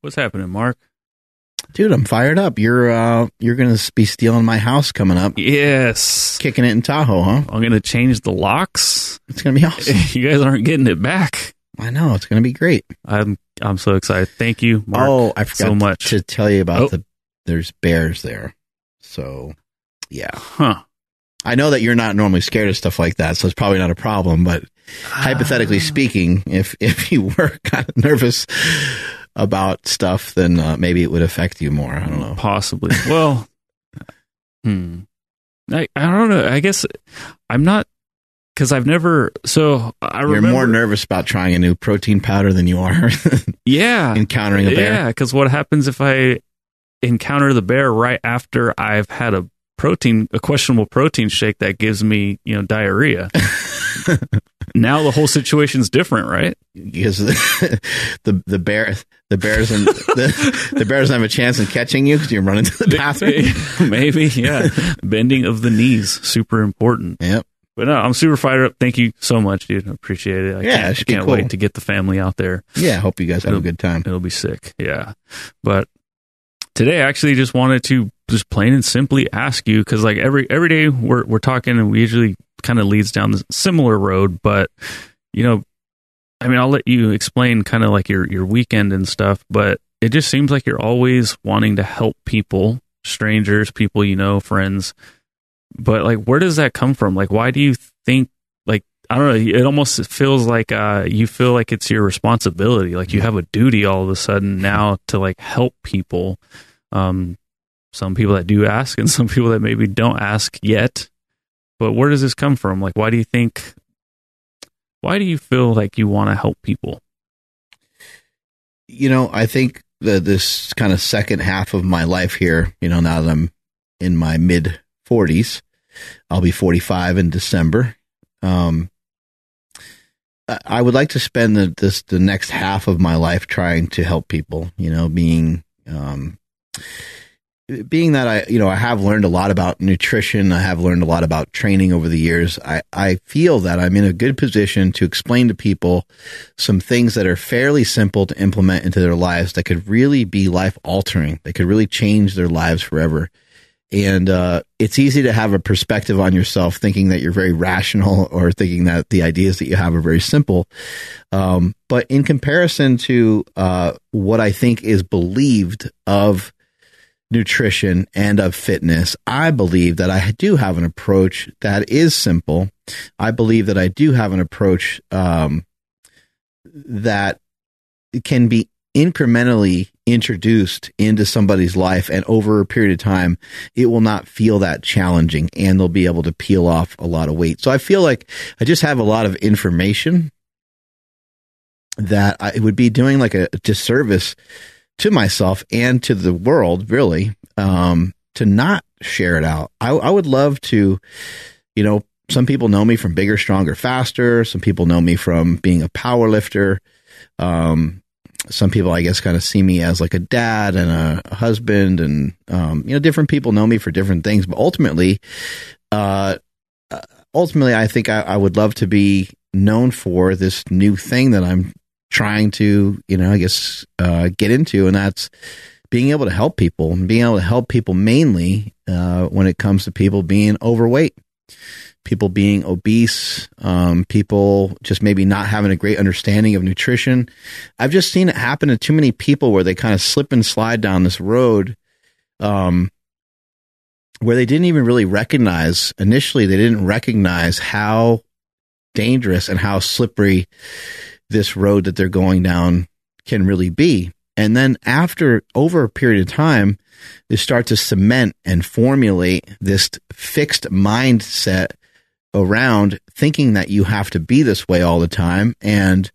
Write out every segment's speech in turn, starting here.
What's happening, Mark? Dude, I'm fired up. You're uh you're gonna be stealing my house coming up. Yes. Kicking it in Tahoe, huh? I'm gonna change the locks. It's gonna be awesome. you guys aren't getting it back. I know it's gonna be great. I'm I'm so excited. Thank you, Mark. oh, I forgot so much. to tell you about Oh. the there's bears there. So yeah. Huh. I know that you're not normally scared of stuff like that, so it's probably not a problem. But hypothetically speaking, if if you were kind of nervous about stuff, then uh, maybe it would affect you more. I don't know. Possibly. Well, hmm. I I don't know. I guess I'm not because I've never. So I remember You're remember. more nervous about trying a new protein powder than you are yeah. encountering a bear. Yeah, because what happens if I encounter the bear right after I've had a protein, a questionable protein shake that gives me, you know, diarrhea? now the whole situation's different, right? because the, the the bear the bears and the, the bears have a chance in catching you because you're running to the bathroom. Maybe, yeah. Bending of the knees, super important. Yep. But no, I'm super fired up. Thank you so much, dude. I appreciate it. I Yeah, can't, it I can't cool. wait to get the family out there. Yeah, I hope you guys have a good time. It'll be sick. Yeah. But today I actually just wanted to just plain and simply ask you because like every every day we're we're talking and we usually kind of leads down the similar road, but you know, I mean, I'll let you explain kind of like your your weekend and stuff, but it just seems like you're always wanting to help people, strangers, people you know, friends. But like, where does that come from? Like, why do you think like I don't know? It almost feels like uh, you feel like it's your responsibility, like you have a duty all of a sudden now to like help people. Um, some people that do ask, and some people that maybe don't ask yet. But where does this come from? Like, why do you think? Why do you feel like you want to help people? You know, I think that this kind of second half of my life here, you know, now that I'm in my mid 40s, I'll be 45 in December. Um, I- I would like to spend the, this the next half of my life trying to help people. You know, being um, being that I, you know, I have learned a lot about nutrition. I have learned a lot about training over the years. I, I feel that I'm in a good position to explain to people some things that are fairly simple to implement into their lives that could really be life altering. That could really change their lives forever. And uh, it's easy to have a perspective on yourself thinking that you're very rational or thinking that the ideas that you have are very simple. Um, but in comparison to uh, what I think is believed of nutrition and of fitness, I believe that I do have an approach that is simple. I believe that I do have an approach um, that can be incrementally introduced into somebody's life and over a period of time it will not feel that challenging and they'll be able to peel off a lot of weight so i feel like i just have a lot of information that I, it would be doing like a disservice to myself and to the world really um, to not share it out. I, I would love to you know some people know me from bigger stronger faster. Some people know me from being a power lifter. Um, some people i guess kind of see me as like a dad and a husband and um, you know different people know me for different things. But ultimately uh, uh, ultimately i think I, I would love to be known for this new thing that i'm trying to you know i guess uh, get into and that's being able to help people and being able to help people mainly uh, when it comes to people being overweight people being obese, um, people just maybe not having a great understanding of nutrition. I've just seen it happen to too many people where they kind of slip and slide down this road, um, where they didn't even really recognize initially, they didn't recognize how dangerous and how slippery this road that they're going down can really be. And then after over a period of time, they start to cement and formulate this fixed mindset around thinking that you have to be this way all the time. And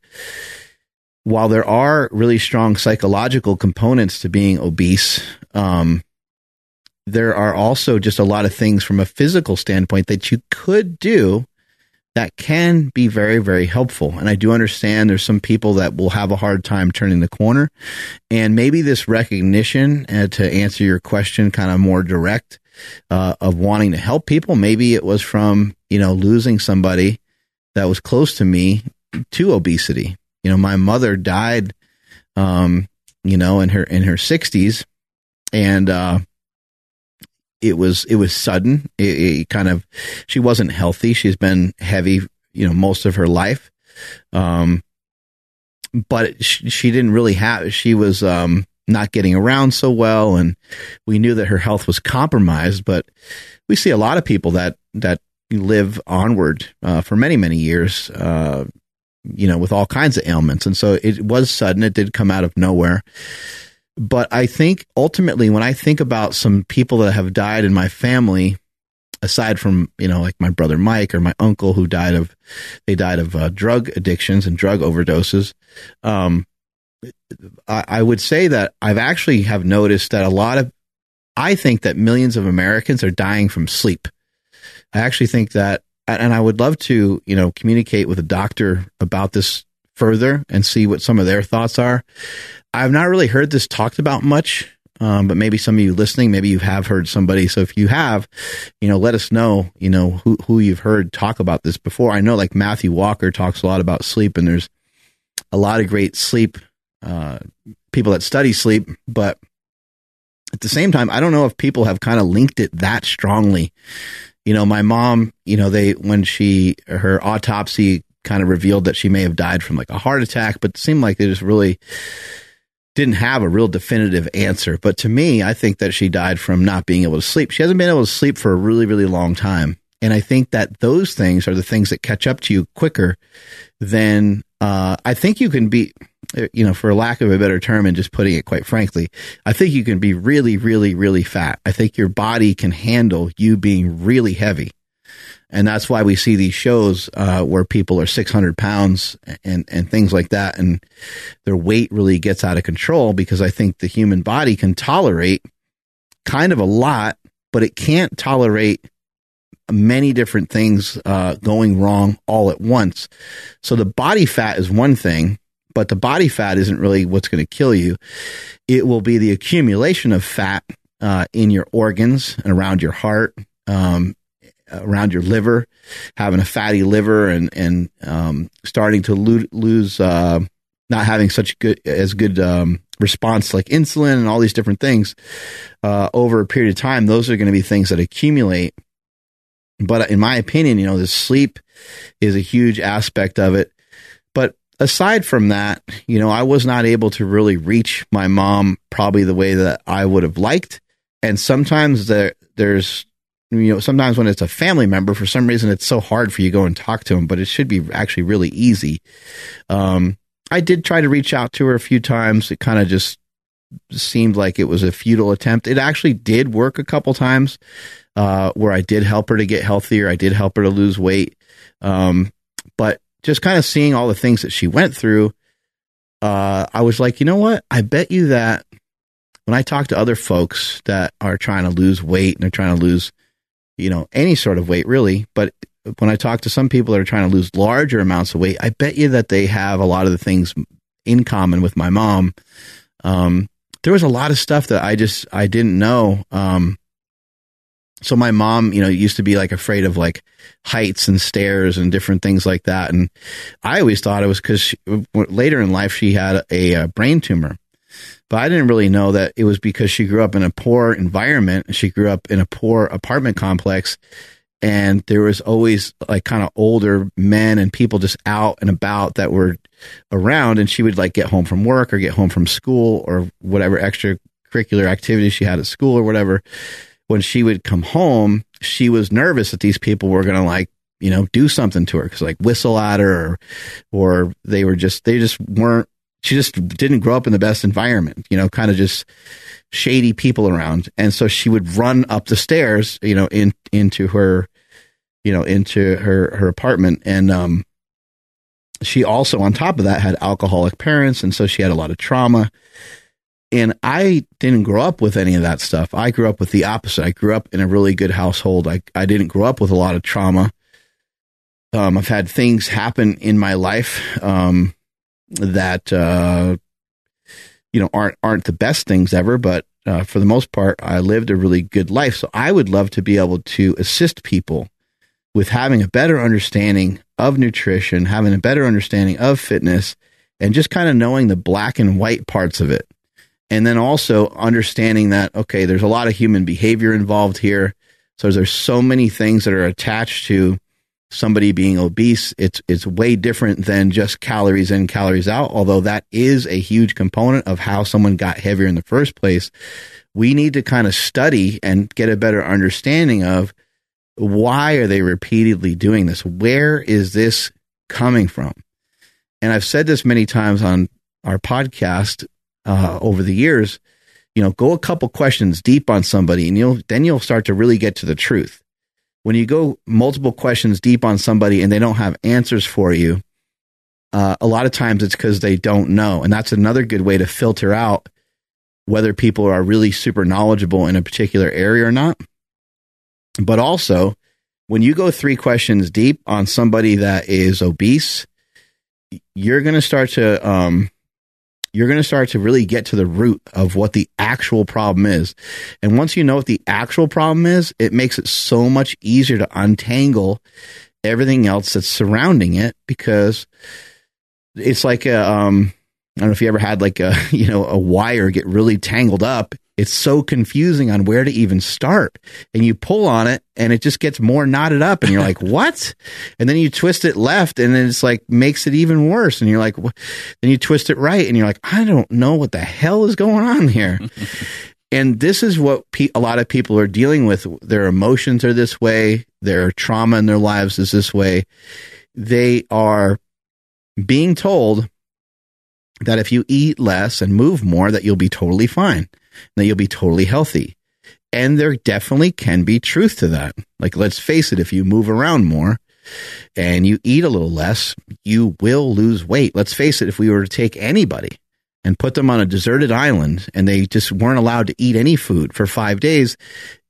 while there are really strong psychological components to being obese, um, there are also just a lot of things from a physical standpoint that you could do that can be very, very helpful. And I do understand there's some people that will have a hard time turning the corner. And maybe this recognition, uh, to answer your question kind of more direct, uh, of wanting to help people, maybe it was from, you know, losing somebody that was close to me to obesity. You know, my mother died, um, you know, in her in her sixties, and uh, it was it was sudden. It, it, kind of she wasn't healthy. She's been heavy, you know, most of her life. Um, but she, she didn't really have. She was um not getting around so well, and we knew that her health was compromised. But we see a lot of people that that live onward uh, for many many years. Uh, you know, with all kinds of ailments, and so it was sudden. It did come out of nowhere but I think ultimately, when I think about some people that have died in my family, aside from you know like my brother Mike or my uncle who died of they died of uh, drug addictions and drug overdoses, um, I, I would say that I've actually have noticed that a lot of I think that millions of Americans are dying from sleep. I actually think that, and I would love to you know communicate with a doctor about this further and see what some of their thoughts are. I've not really heard this talked about much, um, but maybe some of you listening, maybe you have heard somebody. So if you have, you know, let us know, you know, who, who you've heard talk about this before. I know like Matthew Walker talks a lot about sleep and there's a lot of great sleep, uh, people that study sleep, but at the same time, I don't know if people have kind of linked it that strongly. You know, my mom, you know, they, when she, her autopsy kind of revealed that she may have died from like a heart attack, but it seemed like they just really, didn't have a real definitive answer. But to me, I think that she died from not being able to sleep. She hasn't been able to sleep for a really, really long time. And I think that those things are the things that catch up to you quicker than uh, I think you can be, you know, for lack of a better term, and just putting it quite frankly, I think you can be really, really, really fat. I think your body can handle you being really heavy and that's why we see these shows uh, where people are 600 pounds and and things like that, and their weight really gets out of control because I think the human body can tolerate kind of a lot, but it can't tolerate many different things uh, going wrong all at once. So the body fat is one thing, but the body fat isn't really what's going to kill you. It will be the accumulation of fat uh, in your organs and around your heart, um, around your liver, having a fatty liver and and um, starting to lo- lose, uh, not having such good as good um, response like insulin and all these different things uh, over a period of time. Those are going to be things that accumulate. But in my opinion, you know, the sleep is a huge aspect of it. But aside from that, you know, I was not able to really reach my mom probably the way that I would have liked. And sometimes there, there's you know, sometimes when it's a family member, for some reason, it's so hard for you to go and talk to them, but it should be actually really easy. Um, I did try to reach out to her a few times. It kind of just seemed like it was a futile attempt. It actually did work a couple times, uh, where I did help her to get healthier. I did help her to lose weight. Um, but just kind of seeing all the things that she went through, uh, I was like, you know what? I bet you that when I talk to other folks that are trying to lose weight and they're trying to lose you know, any sort of weight really. But when I talk to some people that are trying to lose larger amounts of weight, I bet you that they have a lot of the things in common with my mom. Um, there was a lot of stuff that I just I didn't know. Um, so my mom, you know, used to be like afraid of like heights and stairs and different things like that, and I always thought it was because later in life she had a, a brain tumor, but I didn't really know that it was because she grew up in a poor environment. She grew up in a poor apartment complex and there was always like kind of older men and people just out and about that were around and she would like get home from work or get home from school or whatever extracurricular activities she had at school or whatever when she would come home she was nervous that these people were going to like you know do something to her because like whistle at her or, or they were just they just weren't she just didn't grow up in the best environment, you know, kind of just shady people around. And so she would run up the stairs, you know, in into her, you know, into her her apartment. And um she also on top of that had alcoholic parents and so she had a lot of trauma. And I didn't grow up with any of that stuff. I grew up with the opposite. I grew up in a really good household. I I didn't grow up with a lot of trauma. Um, I've had things happen in my life um, that uh, you know aren't aren't the best things ever, but uh, for the most part, I lived a really good life. So I would love to be able to assist people with having a better understanding of nutrition, having a better understanding of fitness, and just kind of knowing the black and white parts of it. and then also understanding that okay there's a lot of human behavior involved here so there's so many things that are attached to somebody being obese it's it's way different than just calories in calories out although that is a huge component of how someone got heavier in the first place. We need to kind of study and get a better understanding of why are they repeatedly doing this? Where is this coming from? And i've said this many times on our podcast uh, over the years you know go a couple questions deep on somebody and you'll then you'll start to really get to the truth when you go multiple questions deep on somebody and they don't have answers for you, uh, a lot of times it's because they don't know. And that's another good way to filter out whether people are really super knowledgeable in a particular area or not. But also, when you go three questions deep on somebody that is obese, you're going to start to um, you're going to start to really get to the root of what the actual problem is. And once you know what the actual problem is, it makes it so much easier to untangle everything else that's surrounding it because it's like a, um, I don't know if you ever had like a, you know, a wire get really tangled up it's so confusing on where to even start. And you pull on it and it just gets more knotted up and you're like, what? And then you twist it left and then it's like makes it even worse. And you're like, what? then you twist it right and you're like, I don't know what the hell is going on here. and this is what pe- a lot of people are dealing with. Their emotions are this way. Their trauma in their lives is this way. They are being told that if you eat less and move more, that you'll be totally fine that you'll be totally healthy. And there definitely can be truth to that. Like, let's face it, if you move around more and you eat a little less, you will lose weight. Let's face it, if we were to take anybody and put them on a deserted island and they just weren't allowed to eat any food for five days,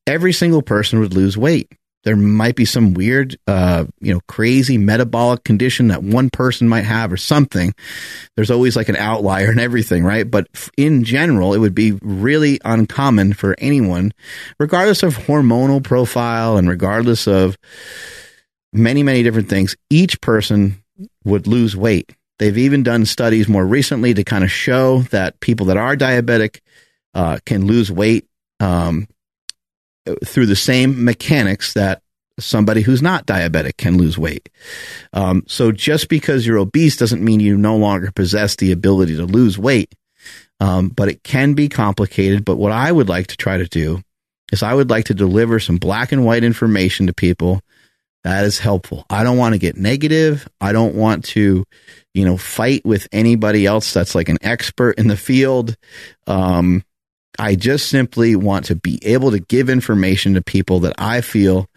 every single person would lose weight there might be some weird, uh, you know, crazy metabolic condition that one person might have or something. There's always like an outlier and everything, right? But in general, it would be really uncommon for anyone, regardless of hormonal profile and regardless of many, many different things, each person would lose weight. They've even done studies more recently to kind of show that people that are diabetic uh, can lose weight um, through the same mechanics that somebody who's not diabetic can lose weight. Um, so just because you're obese doesn't mean you no longer possess the ability to lose weight. Um, but it can be complicated. But what I would like to try to do is I would like to deliver some black and white information to people that is helpful. I don't want to get negative. I don't want to, you know, fight with anybody else that's like an expert in the field. Um, I just simply want to be able to give information to people that I feel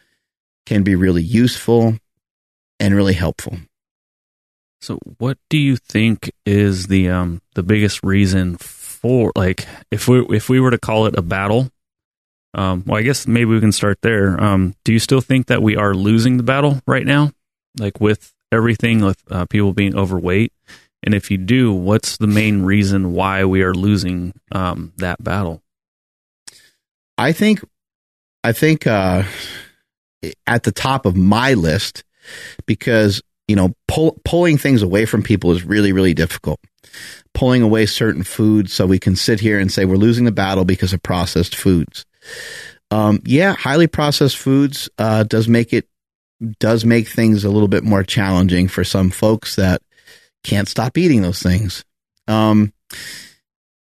can be really useful and really helpful. So, what do you think is the um the biggest reason for like if we if we were to call it a battle? Um, well, I guess maybe we can start there. Um, do you still think that we are losing the battle right now, like with everything with uh, people being overweight? And if you do, what's the main reason why we are losing um, that battle? I think, I think uh, at the top of my list because you know pull, pulling things away from people is really really difficult. Pulling away certain foods so we can sit here and say we're losing the battle because of processed foods. Um, yeah, highly processed foods uh, does make it does make things a little bit more challenging for some folks that can't stop eating those things. Um,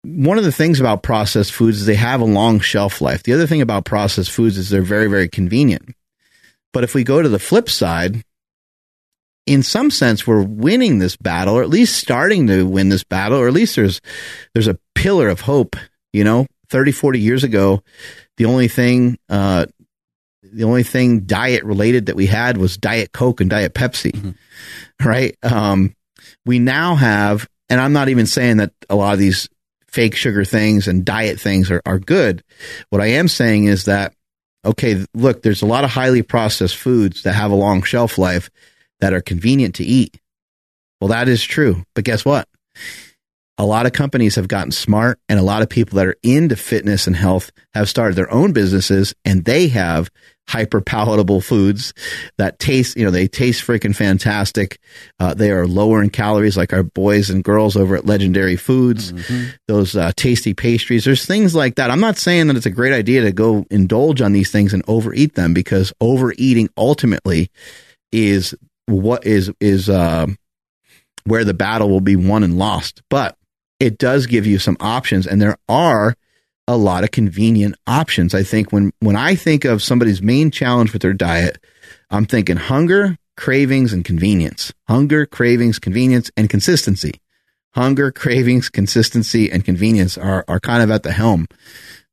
one of the things about processed foods is they have a long shelf life. The other thing about processed foods is they're very, very convenient. But if we go to the flip side, in some sense, we're winning this battle, or at least starting to win this battle, or at least there's there's a pillar of hope. You know, 30, 40 years ago, the only thing uh, the only thing diet related that we had was Diet Coke and Diet Pepsi, mm-hmm. right? Um, we now have, and I'm not even saying that a lot of these fake sugar things and diet things are, are good. What I am saying is that, okay, look, there's a lot of highly processed foods that have a long shelf life that are convenient to eat. Well, that is true. But guess what? A lot of companies have gotten smart and a lot of people that are into fitness and health have started their own businesses and they have hyper palatable foods that taste, you know, they taste freaking fantastic. Uh, they are lower in calories, like our boys and girls over at Legendary Foods. Mm-hmm. Those uh, tasty pastries. There's things like that. I'm not saying that it's a great idea to go indulge on these things and overeat them because overeating ultimately is what is is uh, where the battle will be won and lost. But it does give you some options, and there are a lot of convenient options. I think when when I think of somebody's main challenge with their diet, I'm thinking hunger, cravings, and convenience. Hunger, cravings, convenience, and consistency. Hunger, cravings, consistency, and convenience are are kind of at the helm.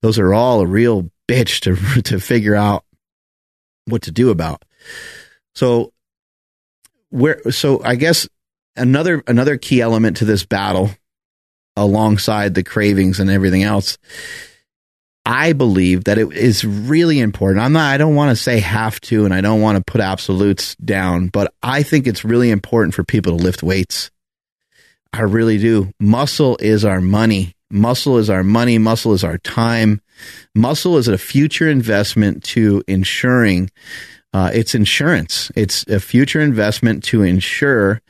Those are all a real bitch to to figure out what to do about. So where so I guess another another key element to this battle alongside the cravings and everything else. I believe that it is really important. I'm not, I don't want to say have to, and I don't want to put absolutes down, but I think it's really important for people to lift weights. I really do. Muscle is our money. Muscle is our money. Muscle is our time. Muscle is a future investment to ensuring uh, it's insurance. It's a future investment to ensure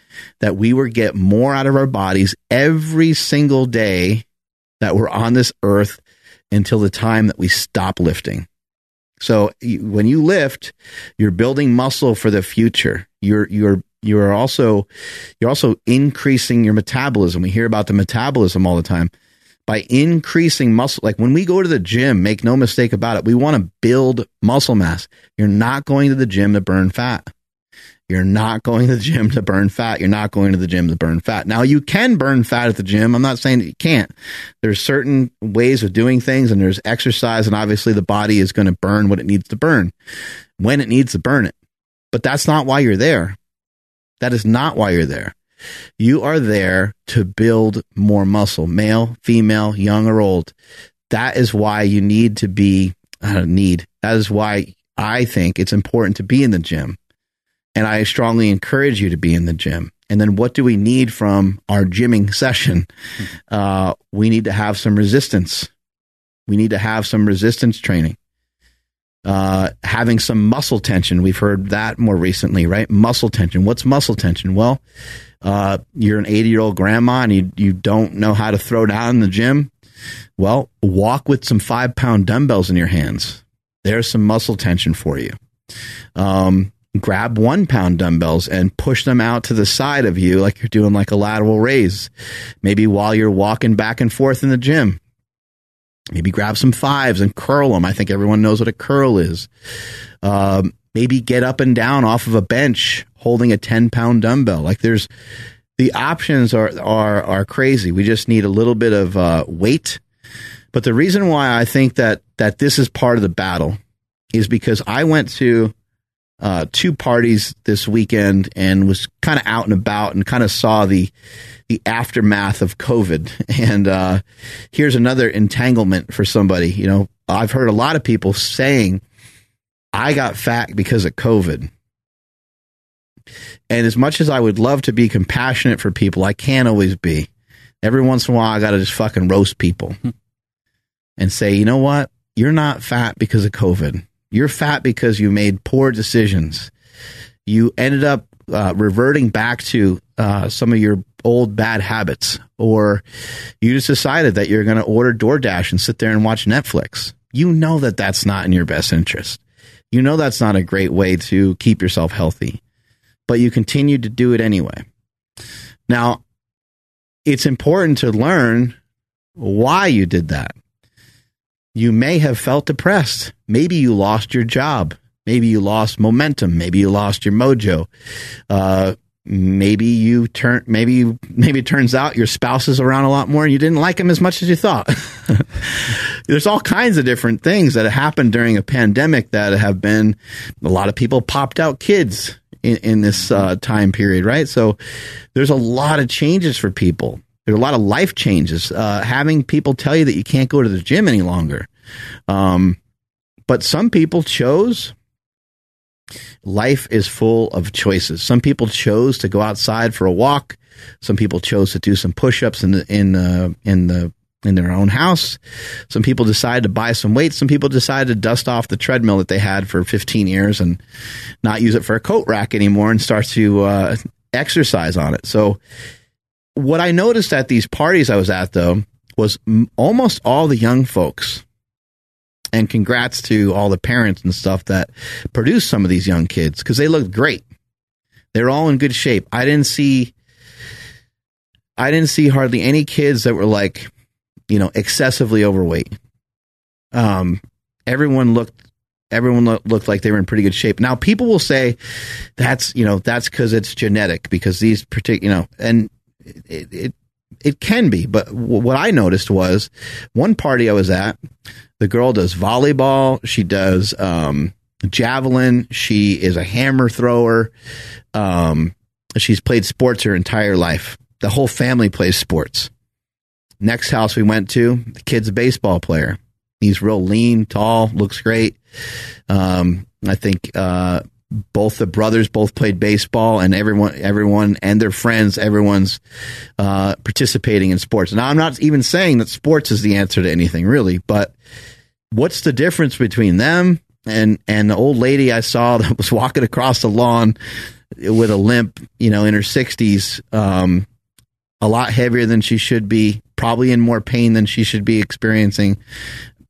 that we will get more out of our bodies every single day that we're on this earth until the time that we stop lifting. So when you lift, you're building muscle for the future. You're you're you're also you're also increasing your metabolism. We hear about the metabolism all the time by increasing muscle. Like when we go to the gym, make no mistake about it, we want to build muscle mass. You're not going to the gym to burn fat. You're not going to the gym to burn fat. You're not going to the gym to burn fat. Now you can burn fat at the gym. I'm not saying that you can't. There's certain ways of doing things and there's exercise and obviously the body is going to burn what it needs to burn when it needs to burn it. But that's not why you're there. That is not why you're there. You are there to build more muscle, male, female, young or old. That is why you need to be, uh, need. That is why I think it's important to be in the gym. And I strongly encourage you to be in the gym. And then what do we need from our gymming session? Uh, we need to have some resistance. We need to have some resistance training. Uh, having some muscle tension. We've heard that more recently, right? Muscle tension. What's muscle tension? Well, uh, you're an 80 year old grandma and you, you don't know how to throw down in the gym. Well, walk with some five pound dumbbells in your hands. There's some muscle tension for you. Um, grab one pound dumbbells and push them out to the side of you like you're doing like a lateral raise. Maybe while you're walking back and forth in the gym. Maybe grab some fives and curl them. I think everyone knows what a curl is. Um, maybe get up and down off of a bench holding a 10 pound dumbbell. Like there's the options are, are, are crazy. We just need a little bit of uh, weight. But the reason why I think that, that this is part of the battle is because I went to uh, two parties this weekend and was kind of out and about and kind of saw the the aftermath of COVID. And uh, here's another entanglement for somebody. You know, I've heard a lot of people saying, "I got fat because of COVID." And as much as I would love to be compassionate for people, I can't always be. Every once in a while, I got to just fucking roast people hmm. and say, you know what? You're not fat because of COVID. You're fat because you made poor decisions. You ended up uh, reverting back to uh, some of your old bad habits, or you just decided that you're going to order DoorDash and sit there and watch Netflix. You know that that's not in your best interest. You know that's not a great way to keep yourself healthy but you continued to do it anyway. Now, it's important to learn why you did that. You may have felt depressed. Maybe you lost your job. Maybe you lost momentum. Maybe you lost your mojo. Uh, maybe you turn. Maybe you, maybe it turns out your spouse is around a lot more, and you didn't like him as much as you thought. There's all kinds of different things that have happened during a pandemic that have been. A lot of people popped out kids in, in this uh, time period, right? So there's a lot of changes for people. There's a lot of life changes. Uh, having people tell you that you can't go to the gym any longer. Um, but some people chose. Life is full of choices. Some people chose to go outside for a walk. Some people chose to do some push-ups in the in the in the in their own house. Some people decided to buy some weights. Some people decided to dust off the treadmill that they had for 15 years and not use it for a coat rack anymore and start to uh, exercise on it. So, what I noticed at these parties I was at, though, was m- almost all the young folks. And congrats to all the parents and stuff that produced some of these young kids because they looked great. They're all in good shape. I didn't see I didn't see hardly any kids that were like, you know, excessively overweight. Um, everyone looked, everyone lo- looked like they were in pretty good shape. Now, people will say that's, you know, that's because it's genetic because these particular, you know, and it, it, it can be. But w- what I noticed was one party I was at, the girl does volleyball. She does, um, javelin. She is a hammer thrower. Um, she's played sports her entire life. The whole family plays sports. Next house we went to, the kid's a baseball player. He's real lean, tall, looks great. Um, I think uh, both the brothers both played baseball, and everyone, everyone, and their friends, everyone's uh, participating in sports. Now, I'm not even saying that sports is the answer to anything, really, but what's the difference between them and and the old lady I saw that was walking across the lawn with a limp, you know, in her 60s, um, a lot heavier than she should be, probably in more pain than she should be experiencing.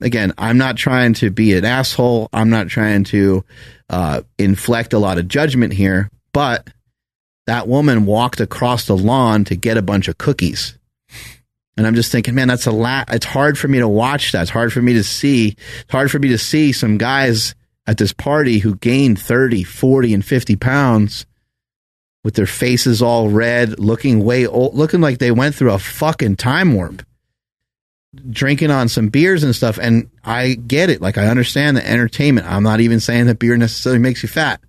Again, I'm not trying to be an asshole. I'm not trying to uh, inflect a lot of judgment here, but that woman walked across the lawn to get a bunch of cookies. And I'm just thinking, man, that's a lot. It's hard for me to watch that. It's hard for me to see. It's hard for me to see some guys at this party who gained 30, 40, and 50 pounds with their faces all red, looking way old, looking like they went through a fucking time warp, drinking on some beers and stuff. And I get it. Like, I understand the entertainment. I'm not even saying that beer necessarily makes you fat.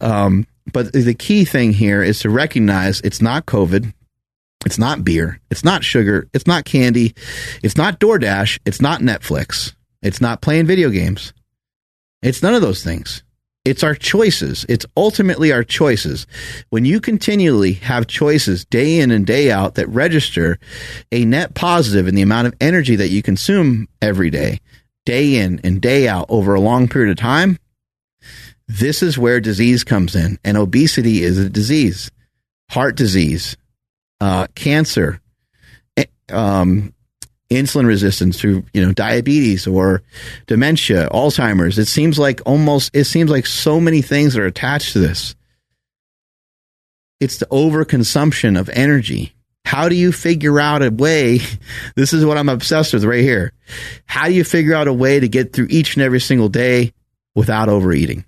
Um, but the key thing here is to recognize it's not COVID. It's not beer. It's not sugar. It's not candy. It's not DoorDash. It's not Netflix. It's not playing video games. It's none of those things. It's our choices. It's ultimately our choices. When you continually have choices day in and day out that register a net positive in the amount of energy that you consume every day, day in and day out over a long period of time, this is where disease comes in. And obesity is a disease, heart disease, uh, cancer, um, insulin resistance through you know diabetes or dementia alzheimer's. It seems like almost it seems like so many things are attached to this. It's the overconsumption of energy. How do you figure out a way this is what i'm obsessed with right here. How do you figure out a way to get through each and every single day without overeating?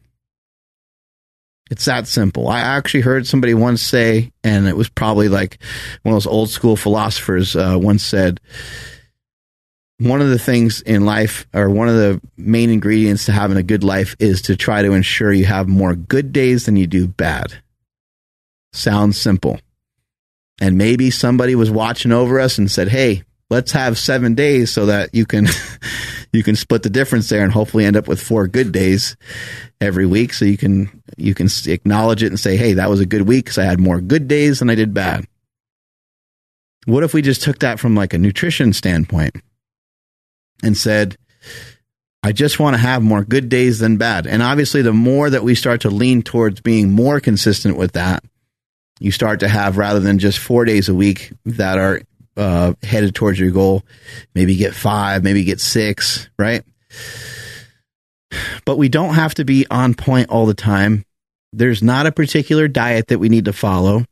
It's that simple. I actually heard somebody once say, and it was probably like one of those old school philosophers uh, once said, one of the things in life, or one of the main ingredients to having a good life, is to try to ensure you have more good days than you do bad. Sounds simple. And maybe somebody was watching over us and said, "Hey, let's have seven days so that you can you can split the difference there and hopefully end up with four good days every week. So you can you can acknowledge it and say, "Hey, that was a good week because I had more good days than I did bad." What if we just took that from like a nutrition standpoint? And said, I just want to have more good days than bad. And obviously, the more that we start to lean towards being more consistent with that, you start to have rather than just four days a week that are uh, headed towards your goal, maybe get five, maybe get six, right? But we don't have to be on point all the time. There's not a particular diet that we need to follow.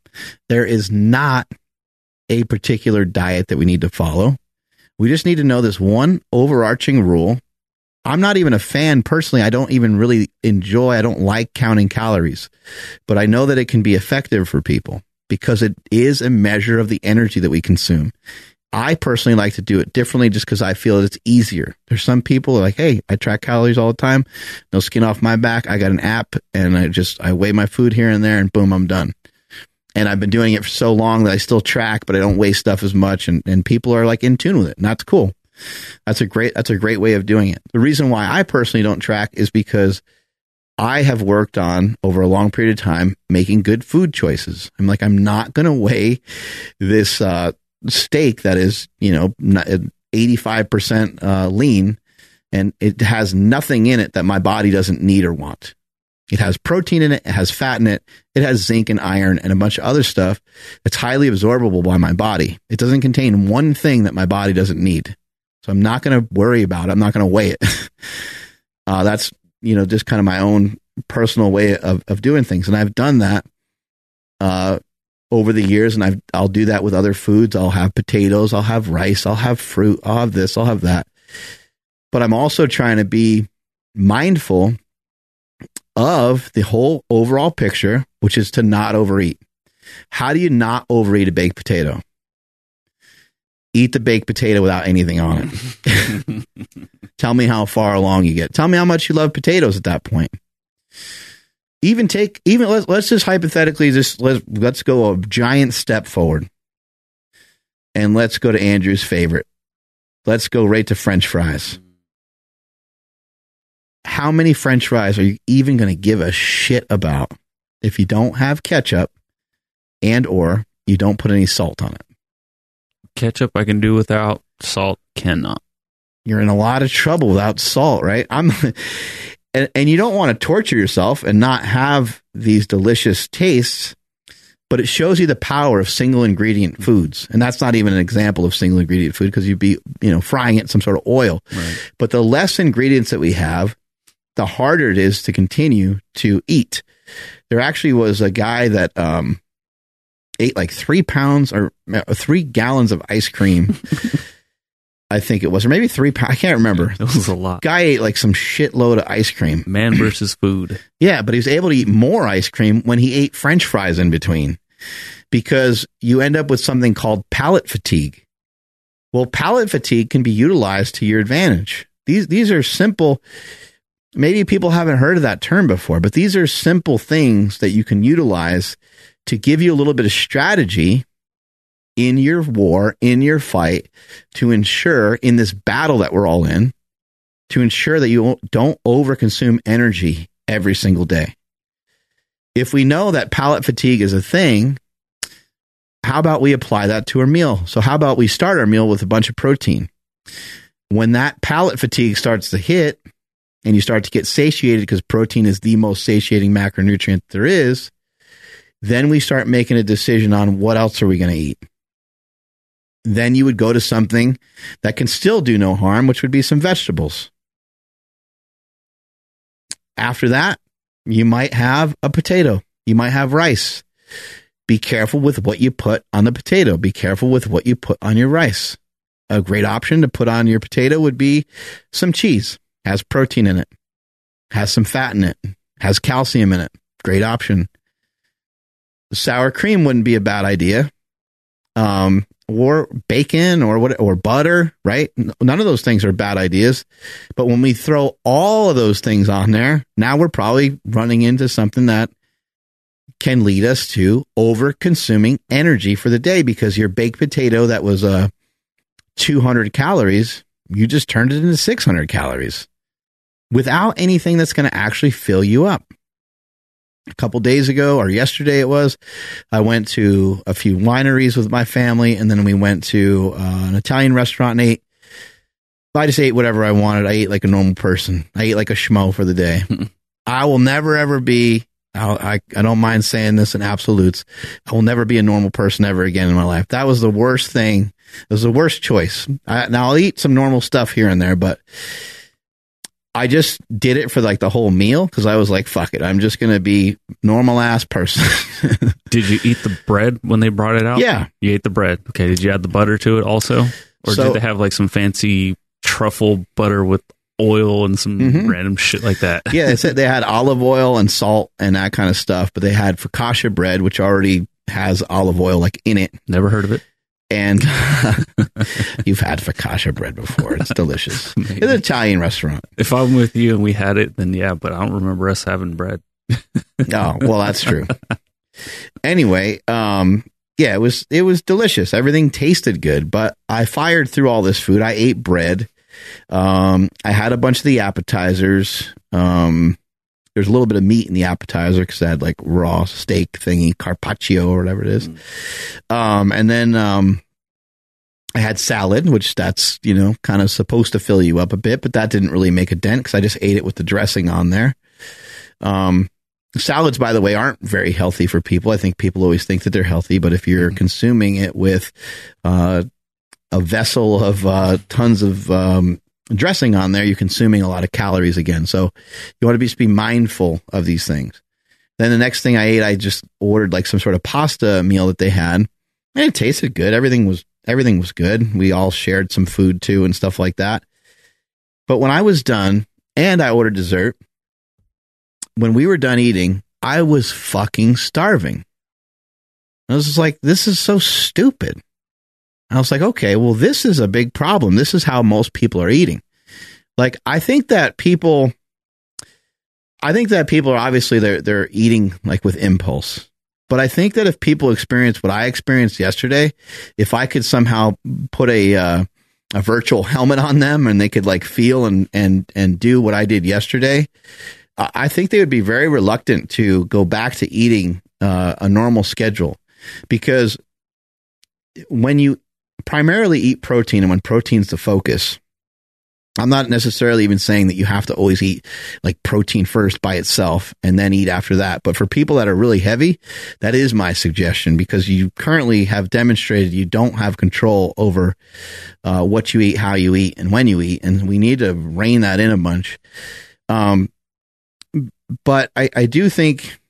There is not a particular diet that we need to follow. We just need to know this one overarching rule. I'm not even a fan personally. I don't even really enjoy, I don't like counting calories, but I know that it can be effective for people because it is a measure of the energy that we consume. I personally like to do it differently just because I feel it's easier. There's some people like, hey, I track calories all the time, no skin off my back. I got an app and I just I weigh my food here and there and boom, I'm done and I've been doing it for so long that I still track, but I don't waste stuff as much. And, and people are like in tune with it. And that's cool. That's a great, that's a great way of doing it. The reason why I personally don't track is because I have worked on over a long period of time making good food choices. I'm like, I'm not going to weigh this, uh, steak that is, you know, eighty five percent uh, lean, and it has nothing in it that my body doesn't need or want. It has protein in it, it has fat in it, it has zinc and iron and a bunch of other stuff that's highly absorbable by my body. It doesn't contain one thing that my body doesn't need. So I'm not going to worry about it. I'm not going to weigh it. uh, that's, you know, just kind of my own personal way of, of doing things. And I've done that uh, over the years, and I've, I'll do that with other foods. I'll have potatoes, I'll have rice, I'll have fruit, I'll have this, I'll have that. But I'm also trying to be mindful of the whole overall picture, which is to not overeat. How do you not overeat a baked potato? Eat the baked potato without anything on it. Tell me how far along you get. Tell me how much you love potatoes at that point. Even take even let's let's just hypothetically just let's let's go a giant step forward. And let's go to Andrew's favorite. Let's go right to French fries how many french fries are you even going to give a shit about if you don't have ketchup and or you don't put any salt on it? Ketchup I can do without, salt cannot. You're in a lot of trouble without salt, right? I'm and, and you don't want to torture yourself and not have these delicious tastes but it shows you the power of single ingredient foods. And that's not even an example of single ingredient food because you'd be, you know, frying it in some sort of oil. Right. But the less ingredients that we have, the harder it is to continue to eat. There actually was a guy that um, ate like three pounds or uh, three gallons of ice cream. I think it was, or maybe three pounds. I can't remember. It was a lot. Guy ate like some shitload of ice cream. Man versus food. yeah, but he was able to eat more ice cream when he ate French fries in between, because you end up with something called palate fatigue. Well, palate fatigue can be utilized to your advantage. These these are simple maybe people haven't heard of that term before, but these are simple things that you can utilize to give you a little bit of strategy in your war, in your fight, to ensure in this battle that we're all in, to ensure that you don't overconsume energy every single day. If we know that palate fatigue is a thing, how about we apply that to our meal? So, how about we start our meal with a bunch of protein? When that palate fatigue starts to hit, and you start to get satiated because protein is the most satiating macronutrient there is, then we start making a decision on what else are we going to eat. Then you would go to something that can still do no harm, which would be some vegetables. After that, you might have a potato. You might have rice. Be careful with what you put on the potato. Be careful with what you put on your rice. A great option to put on your potato would be some cheese has protein in it, has some fat in it, has calcium in it. Great option. Sour cream wouldn't be a bad idea. Um, or bacon or what or butter, right? None of those things are bad ideas. But when we throw all of those things on there, now we're probably running into something that can lead us to over consuming energy for the day because your baked potato that was uh 200 calories, you just turned it into 600 calories without anything that's going to actually fill you up. A couple days ago, or yesterday it was, I went to a few wineries with my family, and then we went to uh, an Italian restaurant and ate. I just ate whatever I wanted. I ate like a normal person. I ate like a schmo for the day. I will never ever be. I, I don't mind saying this in absolutes. I will never be a normal person ever again in my life. That was the worst thing. It was the worst choice. I, now I'll eat some normal stuff here and there, but I just did it for like the whole meal because I was like, fuck it. I'm just going to be normal ass person. did you eat the bread when they brought it out? Yeah. You ate the bread. Okay. Did you add the butter to it also? Or so, did they have like some fancy truffle butter with oil and some mm-hmm. random shit like that? yeah. They said they had olive oil and salt and that kind of stuff, but they had focaccia bread, which already has olive oil like in it. Never heard of it. And you've had focaccia bread before. It's delicious. it's an Italian restaurant. If I'm with you and we had it, then yeah, but I don't remember us having bread. oh, well, that's true. Anyway, um, yeah, it was it was delicious. Everything tasted good, but I fired through all this food. I ate bread. Um, I had a bunch of the appetizers. Um, there's a little bit of meat in the appetizer because I had like raw steak thingy, carpaccio or whatever it is. Mm. Um, and then um, I had salad, which that's, you know, kind of supposed to fill you up a bit, but that didn't really make a dent because I just ate it with the dressing on there. Um, salads, by the way, aren't very healthy for people. I think people always think that they're healthy, but if you're consuming it with uh, a vessel of uh, tons of um, dressing on there, you're consuming a lot of calories again. So you want to be, just be mindful of these things. Then the next thing I ate, I just ordered like some sort of pasta meal that they had. And it tasted good. Everything was everything was good. We all shared some food too and stuff like that. But when I was done and I ordered dessert, when we were done eating, I was fucking starving. I was just like, this is so stupid. I was like, okay, well, this is a big problem. This is how most people are eating. Like, I think that people I think that people are obviously they're they're eating like with impulse. But I think that if people experience what I experienced yesterday, if I could somehow put a uh, a virtual helmet on them and they could like feel and and and do what I did yesterday, I think they would be very reluctant to go back to eating uh, a normal schedule because when you primarily eat protein and when protein's the focus, I'm not necessarily even saying that you have to always eat like protein first by itself and then eat after that. But for people that are really heavy, that is my suggestion because you currently have demonstrated you don't have control over uh, what you eat, how you eat, and when you eat. And we need to rein that in a bunch. Um, but I, I do think.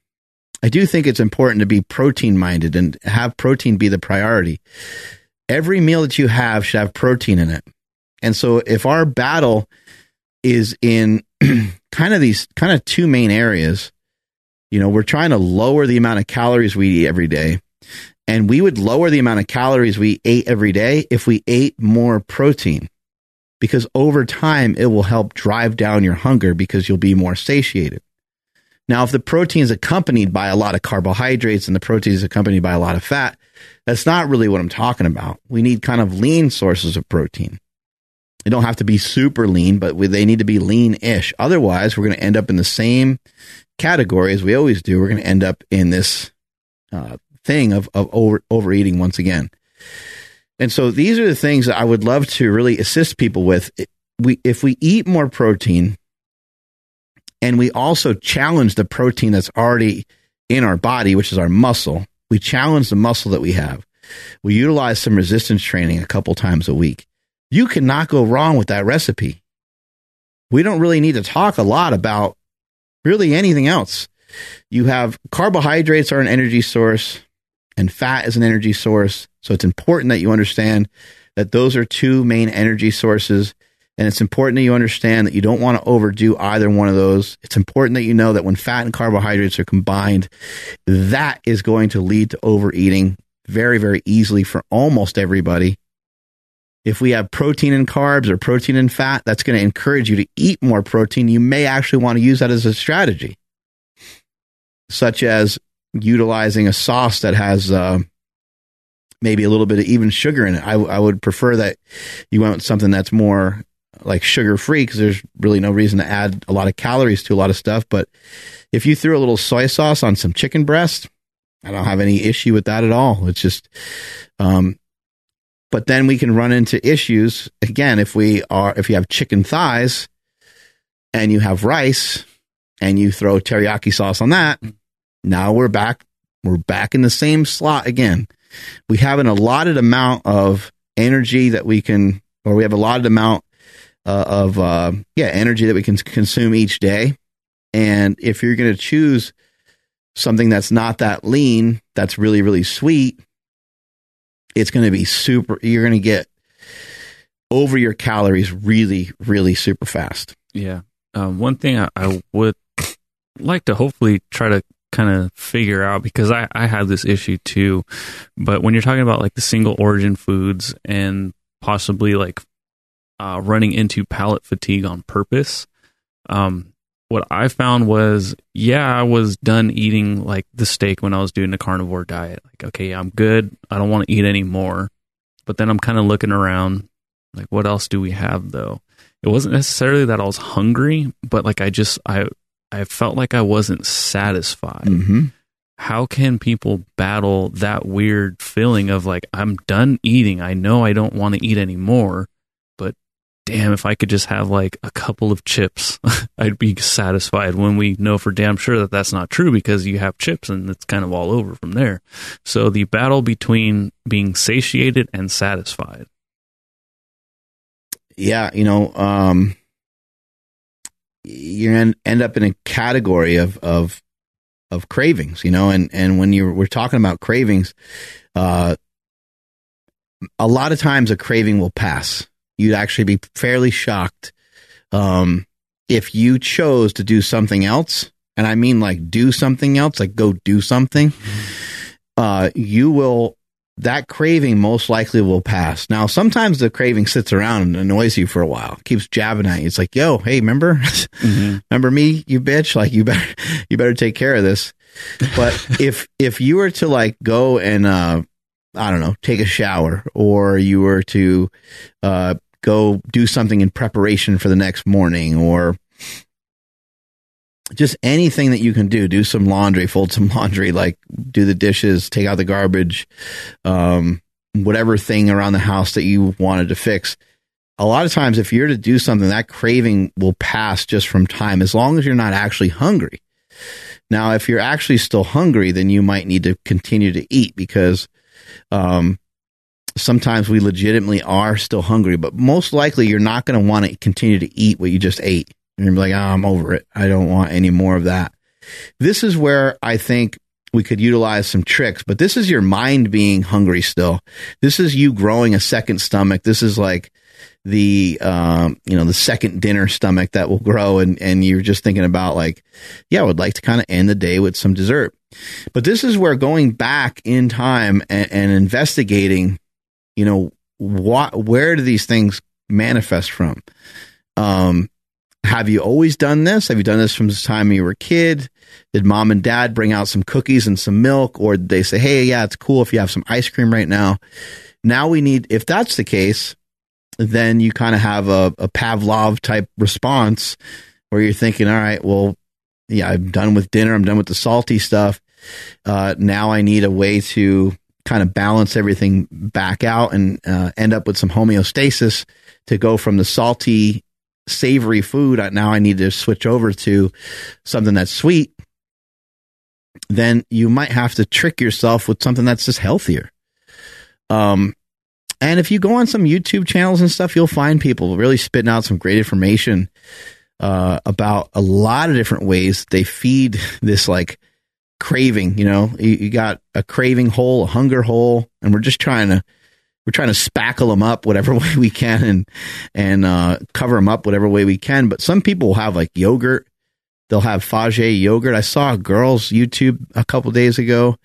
I do think it's important to be protein minded and have protein be the priority. Every meal that you have should have protein in it and so if our battle is in kind of these kind of two main areas, you know, we're trying to lower the amount of calories we eat every day. And we would lower the amount of calories we ate every day if we ate more protein. Because over time, it will help drive down your hunger because you'll be more satiated. Now, if the protein is accompanied by a lot of carbohydrates and the protein is accompanied by a lot of fat, that's not really what I'm talking about. We need kind of lean sources of protein. They don't have to be super lean, but they need to be lean ish. Otherwise, we're going to end up in the same category as we always do. We're going to end up in this uh, thing of, of over, overeating once again. And so these are the things that I would love to really assist people with. We, if we eat more protein and we also challenge the protein that's already in our body, which is our muscle, we challenge the muscle that we have. We utilize some resistance training a couple times a week you cannot go wrong with that recipe. We don't really need to talk a lot about really anything else. You have carbohydrates are an energy source and fat is an energy source. So it's important that you understand that those are two main energy sources. And it's important that you understand that you don't want to overdo either one of those. It's important that you know that when fat and carbohydrates are combined, that is going to lead to overeating very, very easily for almost everybody. If we have protein and carbs or protein and fat, that's going to encourage you to eat more protein. You may actually want to use that as a strategy, such as utilizing a sauce that has uh, maybe a little bit of even sugar in it. I, I would prefer that you went with something that's more like sugar free because there's really no reason to add a lot of calories to a lot of stuff. But if you threw a little soy sauce on some chicken breast, I don't have any issue with that at all. It's just, um, but then we can run into issues again if we are if you have chicken thighs and you have rice and you throw teriyaki sauce on that. Now we're back we're back in the same slot again. We have an allotted amount of energy that we can or we have a allotted amount uh, of uh, yeah energy that we can consume each day. And if you're going to choose something that's not that lean, that's really really sweet, it's going to be super. You're going to get over your calories really, really super fast. Yeah. Um, one thing I, I, would like to hopefully try to kind of figure out because I, I have this issue too. But when you're talking about like the single origin foods and possibly like uh, running into palate fatigue on purpose, um, what I found was, yeah, I was done eating like the steak when I was doing the carnivore diet. Like, okay, I'm good. I don't want to eat anymore. But then I'm kind of looking around, like, what else do we have though? It wasn't necessarily that I was hungry, but like I just I I felt like I wasn't satisfied. Mm-hmm. how can people battle that weird feeling of like I'm done eating. I know I don't want to eat anymore, damn, if I could just have like a couple of chips, I'd be satisfied. When we know for damn sure that that's not true because you have chips and it's kind of all over from there. So the battle between being satiated and satisfied. Yeah, you know, um, you're gonna end up in a category of of of cravings, you know, and and when you we're talking about cravings, uh, a lot of times a craving will pass. You'd actually be fairly shocked um, if you chose to do something else, and I mean like do something else, like go do something. Uh, you will that craving most likely will pass. Now, sometimes the craving sits around and annoys you for a while, keeps jabbing at you. It's like, yo, hey, remember, mm-hmm. remember me, you bitch? Like, you better, you better take care of this. But if, if you were to like go and, uh, I don't know, take a shower or you were to, uh, go do something in preparation for the next morning or, just anything that you can do. Do some laundry fold some laundry like do the dishes take out the garbage um, whatever thing around the house that you wanted to fix. A lot of times if you're to do something that craving will pass just from time as long as you're not actually hungry. Now if you're actually still hungry then you might need to continue to eat because um, sometimes we legitimately are still hungry but most likely you're not going to want to continue to eat what you just ate and you're like, oh, I'm over it. I don't want any more of that. This is where I think we could utilize some tricks, but this is your mind being hungry still. This is you growing a second stomach. This is like the um, you know the second dinner stomach that will grow, and and you're just thinking about like, yeah, I would like to kind of end the day with some dessert. But this is where going back in time and, and investigating, you know, what where do these things manifest from? Um, have you always done this? Have you done this from the time you were a kid? Did mom and dad bring out some cookies and some milk? Or did they say, hey, yeah, it's cool if you have some ice cream right now? Now we need, if that's the case, then you kind of have a, a Pavlov type response where you're thinking, all right, well, yeah, I'm done with dinner. I'm done with the salty stuff. Uh, now I need a way to kind of balance everything back out and uh, end up with some homeostasis to go from the salty savory food. Now I need to switch over to something that's sweet. Then you might have to trick yourself with something that's just healthier. Um, and if you go on some YouTube channels and stuff, you'll find people really spitting out some great information uh, about a lot of different ways they feed this like craving. You know, you, you got a craving hole, a hunger hole, and we're just trying to we're trying to spackle them up whatever way we can and and uh, cover them up whatever way we can. But some people will have like yogurt. They'll have Fage yogurt. I saw a girl's YouTube a couple days ago.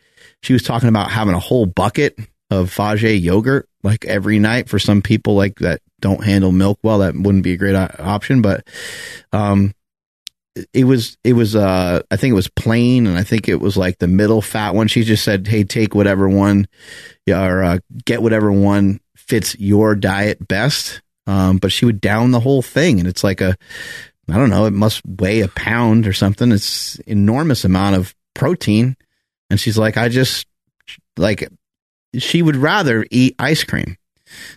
She was talking about having a whole bucket of Fage yogurt like every night for some people like that don't handle milk well. That wouldn't be a great option, but um, it was it was uh I think it was plain and I think it was like the middle fat one. She just said, "Hey, take whatever one or uh, get whatever one fits your diet best." Um, but she would down the whole thing, and it's like a I don't know, it must weigh a pound or something. It's enormous amount of protein, and she's like, I just like she would rather eat ice cream,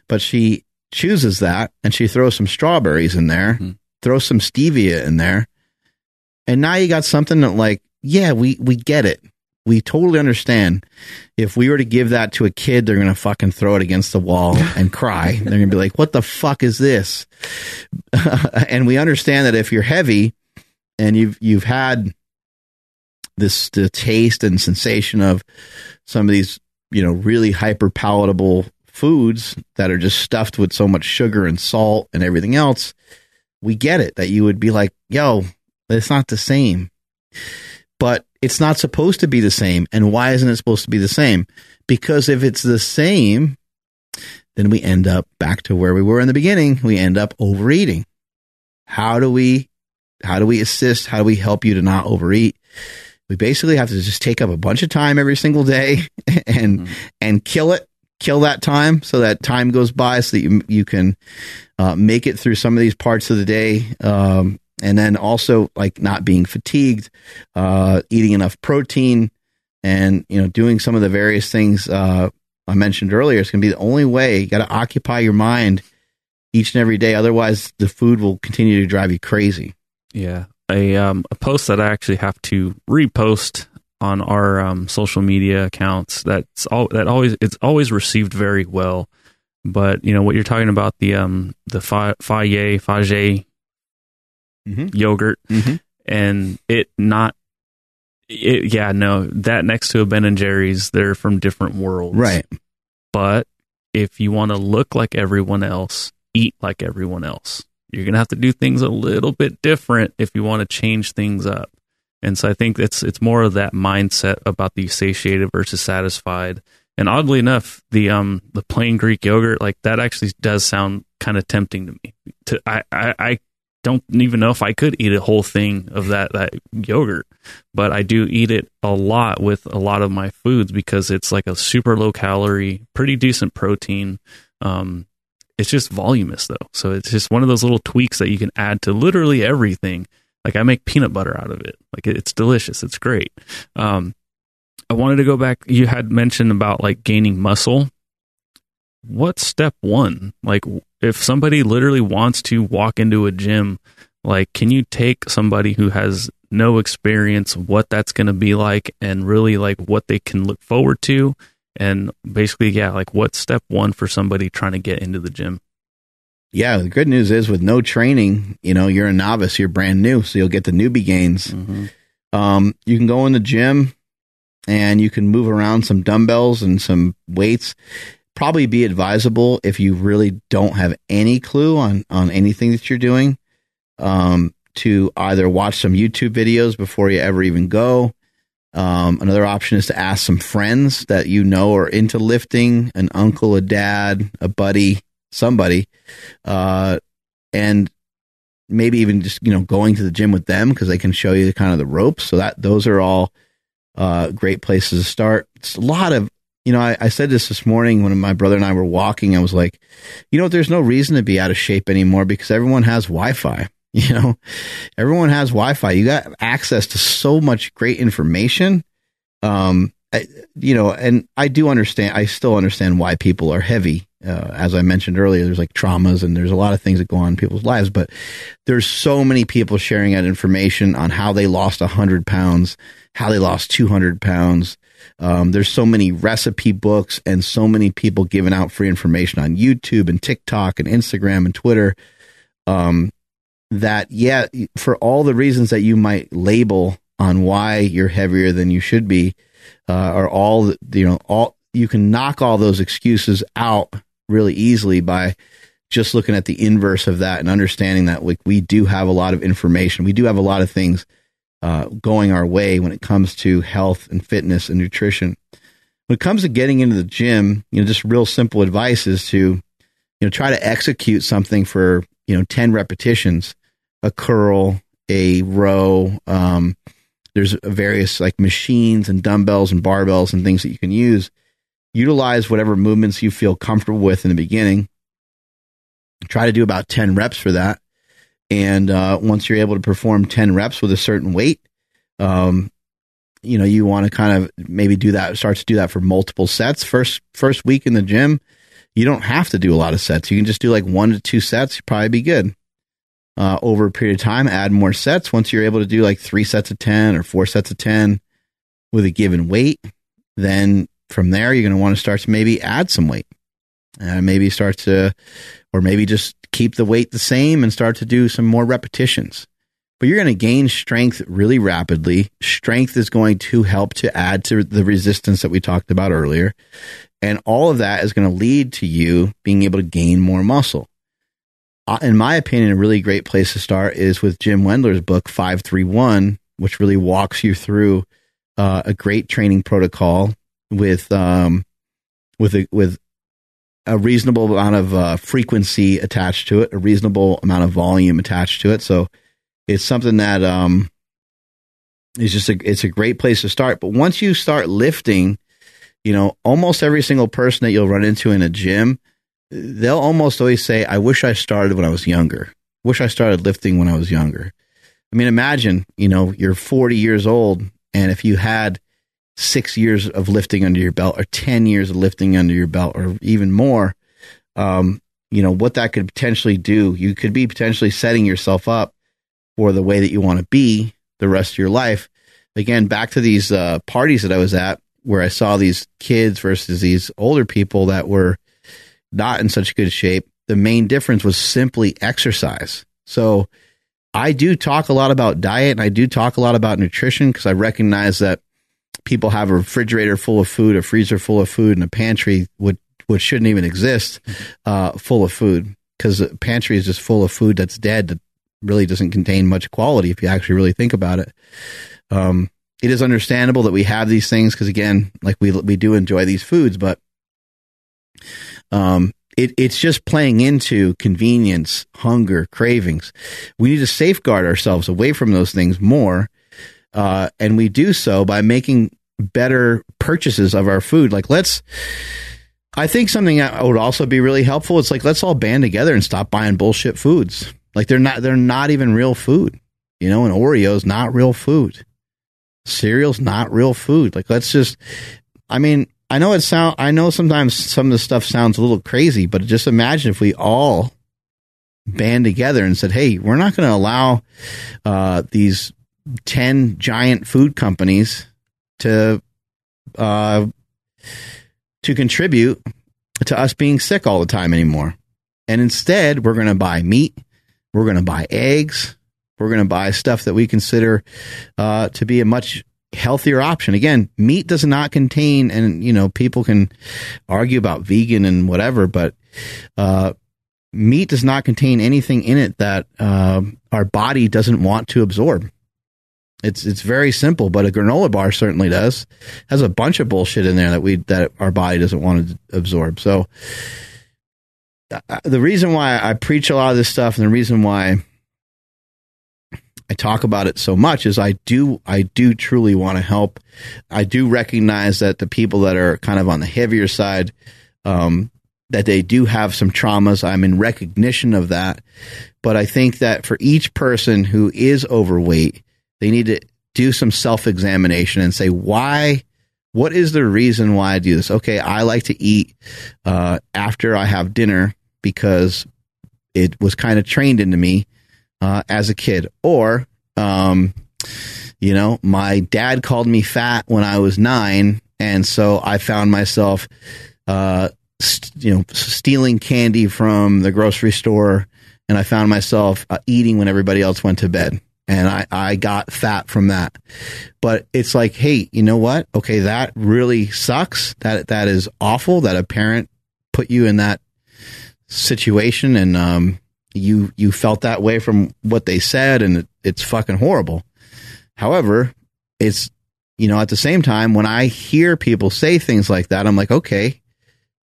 but she chooses that, and she throws some strawberries in there, mm-hmm. throws some stevia in there and now you got something that like, yeah, we, we get it. We totally understand. If we were to give that to a kid, they're going to fucking throw it against the wall and cry. they're going to be like, what the fuck is this? and we understand that if you're heavy and you've, you've had this, the taste and sensation of some of these, you know, really hyper palatable foods that are just stuffed with so much sugar and salt and everything else, we get it that you would be like, yo, it's not the same. But it's not supposed to be the same. And why isn't it supposed to be the same? Because if it's the same, then we end up back to where we were in the beginning. We end up overeating. How do we how do we assist? How do we help you to not overeat? We basically have to just take up a bunch of time every single day and mm-hmm. and kill it, kill that time so that time goes by so that you you can uh, make it through some of these parts of the day um, and then also like not being fatigued, uh, eating enough protein, and you know doing some of the various things uh, I mentioned earlier is going to be the only way. You got to occupy your mind each and every day. Otherwise, the food will continue to drive you crazy. Yeah, a um, a post that I actually have to repost on our um, social media accounts. That's all. That always it's always received very well. But you know what you're talking about the um the Faye Fage mm-hmm. yogurt mm-hmm. and it not it, yeah no that next to a Ben and Jerry's they're from different worlds. Right. But if you want to look like everyone else eat like everyone else. You're gonna have to do things a little bit different if you want to change things up. And so I think it's it's more of that mindset about the satiated versus satisfied. And oddly enough the um the plain Greek yogurt like that actually does sound kind of tempting to me. To I, I, I don't even know if I could eat a whole thing of that that yogurt, but I do eat it a lot with a lot of my foods because it's like a super low calorie, pretty decent protein. Um, it's just voluminous though, so it's just one of those little tweaks that you can add to literally everything. Like I make peanut butter out of it. Like it's delicious. It's great. Um, I wanted to go back. You had mentioned about like gaining muscle. What's step one? Like if somebody literally wants to walk into a gym, like, can you take somebody who has no experience, what that's going to be like, and really like what they can look forward to? And basically, yeah, like what's step one for somebody trying to get into the gym? Yeah, the good news is with no training, you know, you're a novice, you're brand new, so you'll get the newbie gains. Mm-hmm. Um, you can go in the gym and you can move around some dumbbells and some weights probably be advisable if you really don't have any clue on on anything that you're doing um, to either watch some YouTube videos before you ever even go. Um, another option is to ask some friends that you know are into lifting, an uncle, a dad, a buddy, somebody, uh, and maybe even just you know going to the gym with them because they can show you kind of the ropes. So that those are all uh, great places to start. It's a lot of you know, I, I, said this this morning when my brother and I were walking. I was like, you know, there's no reason to be out of shape anymore because everyone has Wi-Fi. You know, everyone has Wi-Fi. You got access to so much great information. Um, I, you know, and I do understand. I still understand why people are heavy. Uh, as I mentioned earlier, there's like traumas and there's a lot of things that go on in people's lives. But there's so many people sharing that information on how they lost hundred pounds, how they lost 200 pounds, um, there's so many recipe books and so many people giving out free information on YouTube and TikTok and Instagram and Twitter. Um, that yeah, for all the reasons that you might label on why you're heavier than you should be, uh, are all you know all you can knock all those excuses out really easily by just looking at the inverse of that and understanding that like we do have a lot of information, we do have a lot of things uh, going our way when it comes to health and fitness and nutrition. When it comes to getting into the gym, you know, just real simple advice is to, you know, try to execute something for, you know, 10 repetitions, a curl, a row. Um, there's various like machines and dumbbells and barbells and things that you can use. Utilize whatever movements you feel comfortable with in the beginning. Try to do about 10 reps for that. And uh, once you're able to perform 10 reps with a certain weight, um, you know, you want to kind of maybe do that, start to do that for multiple sets. First, first week in the gym, you don't have to do a lot of sets. You can just do like one to two sets. Probably be good. Uh, over a period of time, add more sets. Once you're able to do like three sets of 10 or four sets of 10 with a given weight, then from there, you're going to want to start to maybe add some weight and maybe start to, or maybe just keep the weight the same and start to do some more repetitions. But you're going to gain strength really rapidly. Strength is going to help to add to the resistance that we talked about earlier. And all of that is going to lead to you being able to gain more muscle. Uh, in my opinion, a really great place to start is with Jim Wendler's book, 531, which really walks you through uh, a great training protocol with um, with a, with a reasonable amount of uh, frequency attached to it, a reasonable amount of volume attached to it. So it's something that um, is just a it's a great place to start. But once you start lifting, you know, almost every single person that you'll run into in a gym, they'll almost always say, "I wish I started when I was younger. Wish I started lifting when I was younger." I mean, imagine, you know, you're 40 years old, and if you had six years of lifting under your belt or 10 years of lifting under your belt or even more, um, you know, what that could potentially do. You could be potentially setting yourself up for the way that you want to be the rest of your life. Again, back to these uh, parties that I was at where I saw these kids versus these older people that were not in such good shape. The main difference was simply exercise. So I do talk a lot about diet and I do talk a lot about nutrition because I recognize that people have a refrigerator full of food, a freezer full of food, and a pantry which which shouldn't even exist, uh, full of food because the pantry is just full of food that's dead that really doesn't contain much quality if you actually really think about it. Um, it is understandable that we have these things because again, like we we do enjoy these foods, but um, it, it's just playing into convenience, hunger, cravings. We need to safeguard ourselves away from those things more. Uh, and we do so by making better purchases of our food. Like, let's, I think something that would also be really helpful. It's like, let's all band together and stop buying bullshit foods. Like, they're not, they're not even real food, you know, and Oreo's not real food. Cereal's not real food. Like, let's just, I mean, I know it sound. I know sometimes some of the stuff sounds a little crazy, but just imagine if we all band together and said, "Hey, we're not going to allow uh, these ten giant food companies to uh, to contribute to us being sick all the time anymore, and instead we're going to buy meat, we're going to buy eggs, we're going to buy stuff that we consider uh, to be a much healthier option. Again, meat does not contain, and you know, people can argue about vegan and whatever, but uh, meat does not contain anything in it that uh, our body doesn't want to absorb. It's it's very simple, but a granola bar certainly does. Has a bunch of bullshit in there that we that our body doesn't want to absorb. So uh, the reason why I preach a lot of this stuff, and the reason why I talk about it so much is I do I do truly want to help. I do recognize that the people that are kind of on the heavier side, um, that they do have some traumas. I'm in recognition of that, but I think that for each person who is overweight, they need to do some self examination and say why. What is the reason why I do this? Okay, I like to eat uh, after I have dinner because it was kind of trained into me uh, as a kid, or um, you know, my dad called me fat when I was nine, and so I found myself, uh, st- you know, stealing candy from the grocery store, and I found myself uh, eating when everybody else went to bed. And I, I got fat from that. But it's like, hey, you know what? Okay, that really sucks. That that is awful that a parent put you in that situation and um you you felt that way from what they said and it, it's fucking horrible however it's you know at the same time when i hear people say things like that i'm like okay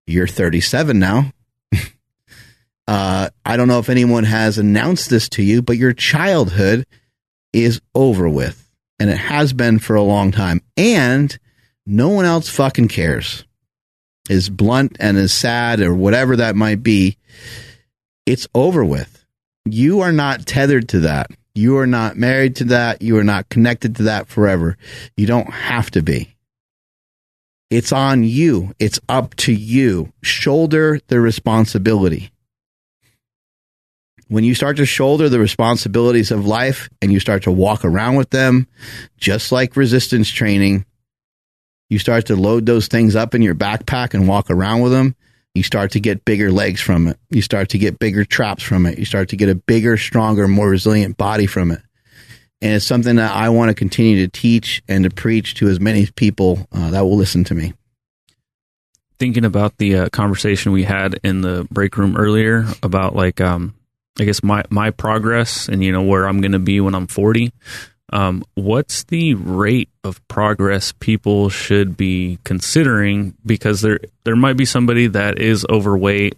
you're 37 now uh, i don't know if anyone has announced this to you but your childhood is over with and it has been for a long time and no one else fucking cares as blunt and as sad or whatever that might be it's over with. You are not tethered to that. You are not married to that. You are not connected to that forever. You don't have to be. It's on you. It's up to you. Shoulder the responsibility. When you start to shoulder the responsibilities of life and you start to walk around with them, just like resistance training, you start to load those things up in your backpack and walk around with them you start to get bigger legs from it. You start to get bigger traps from it. You start to get a bigger, stronger, more resilient body from it. And it's something that I want to continue to teach and to preach to as many people uh, that will listen to me. Thinking about the uh, conversation we had in the break room earlier about like, um, I guess my, my progress and, you know, where I'm going to be when I'm 40. Um, what's the rate of progress people should be considering? Because there there might be somebody that is overweight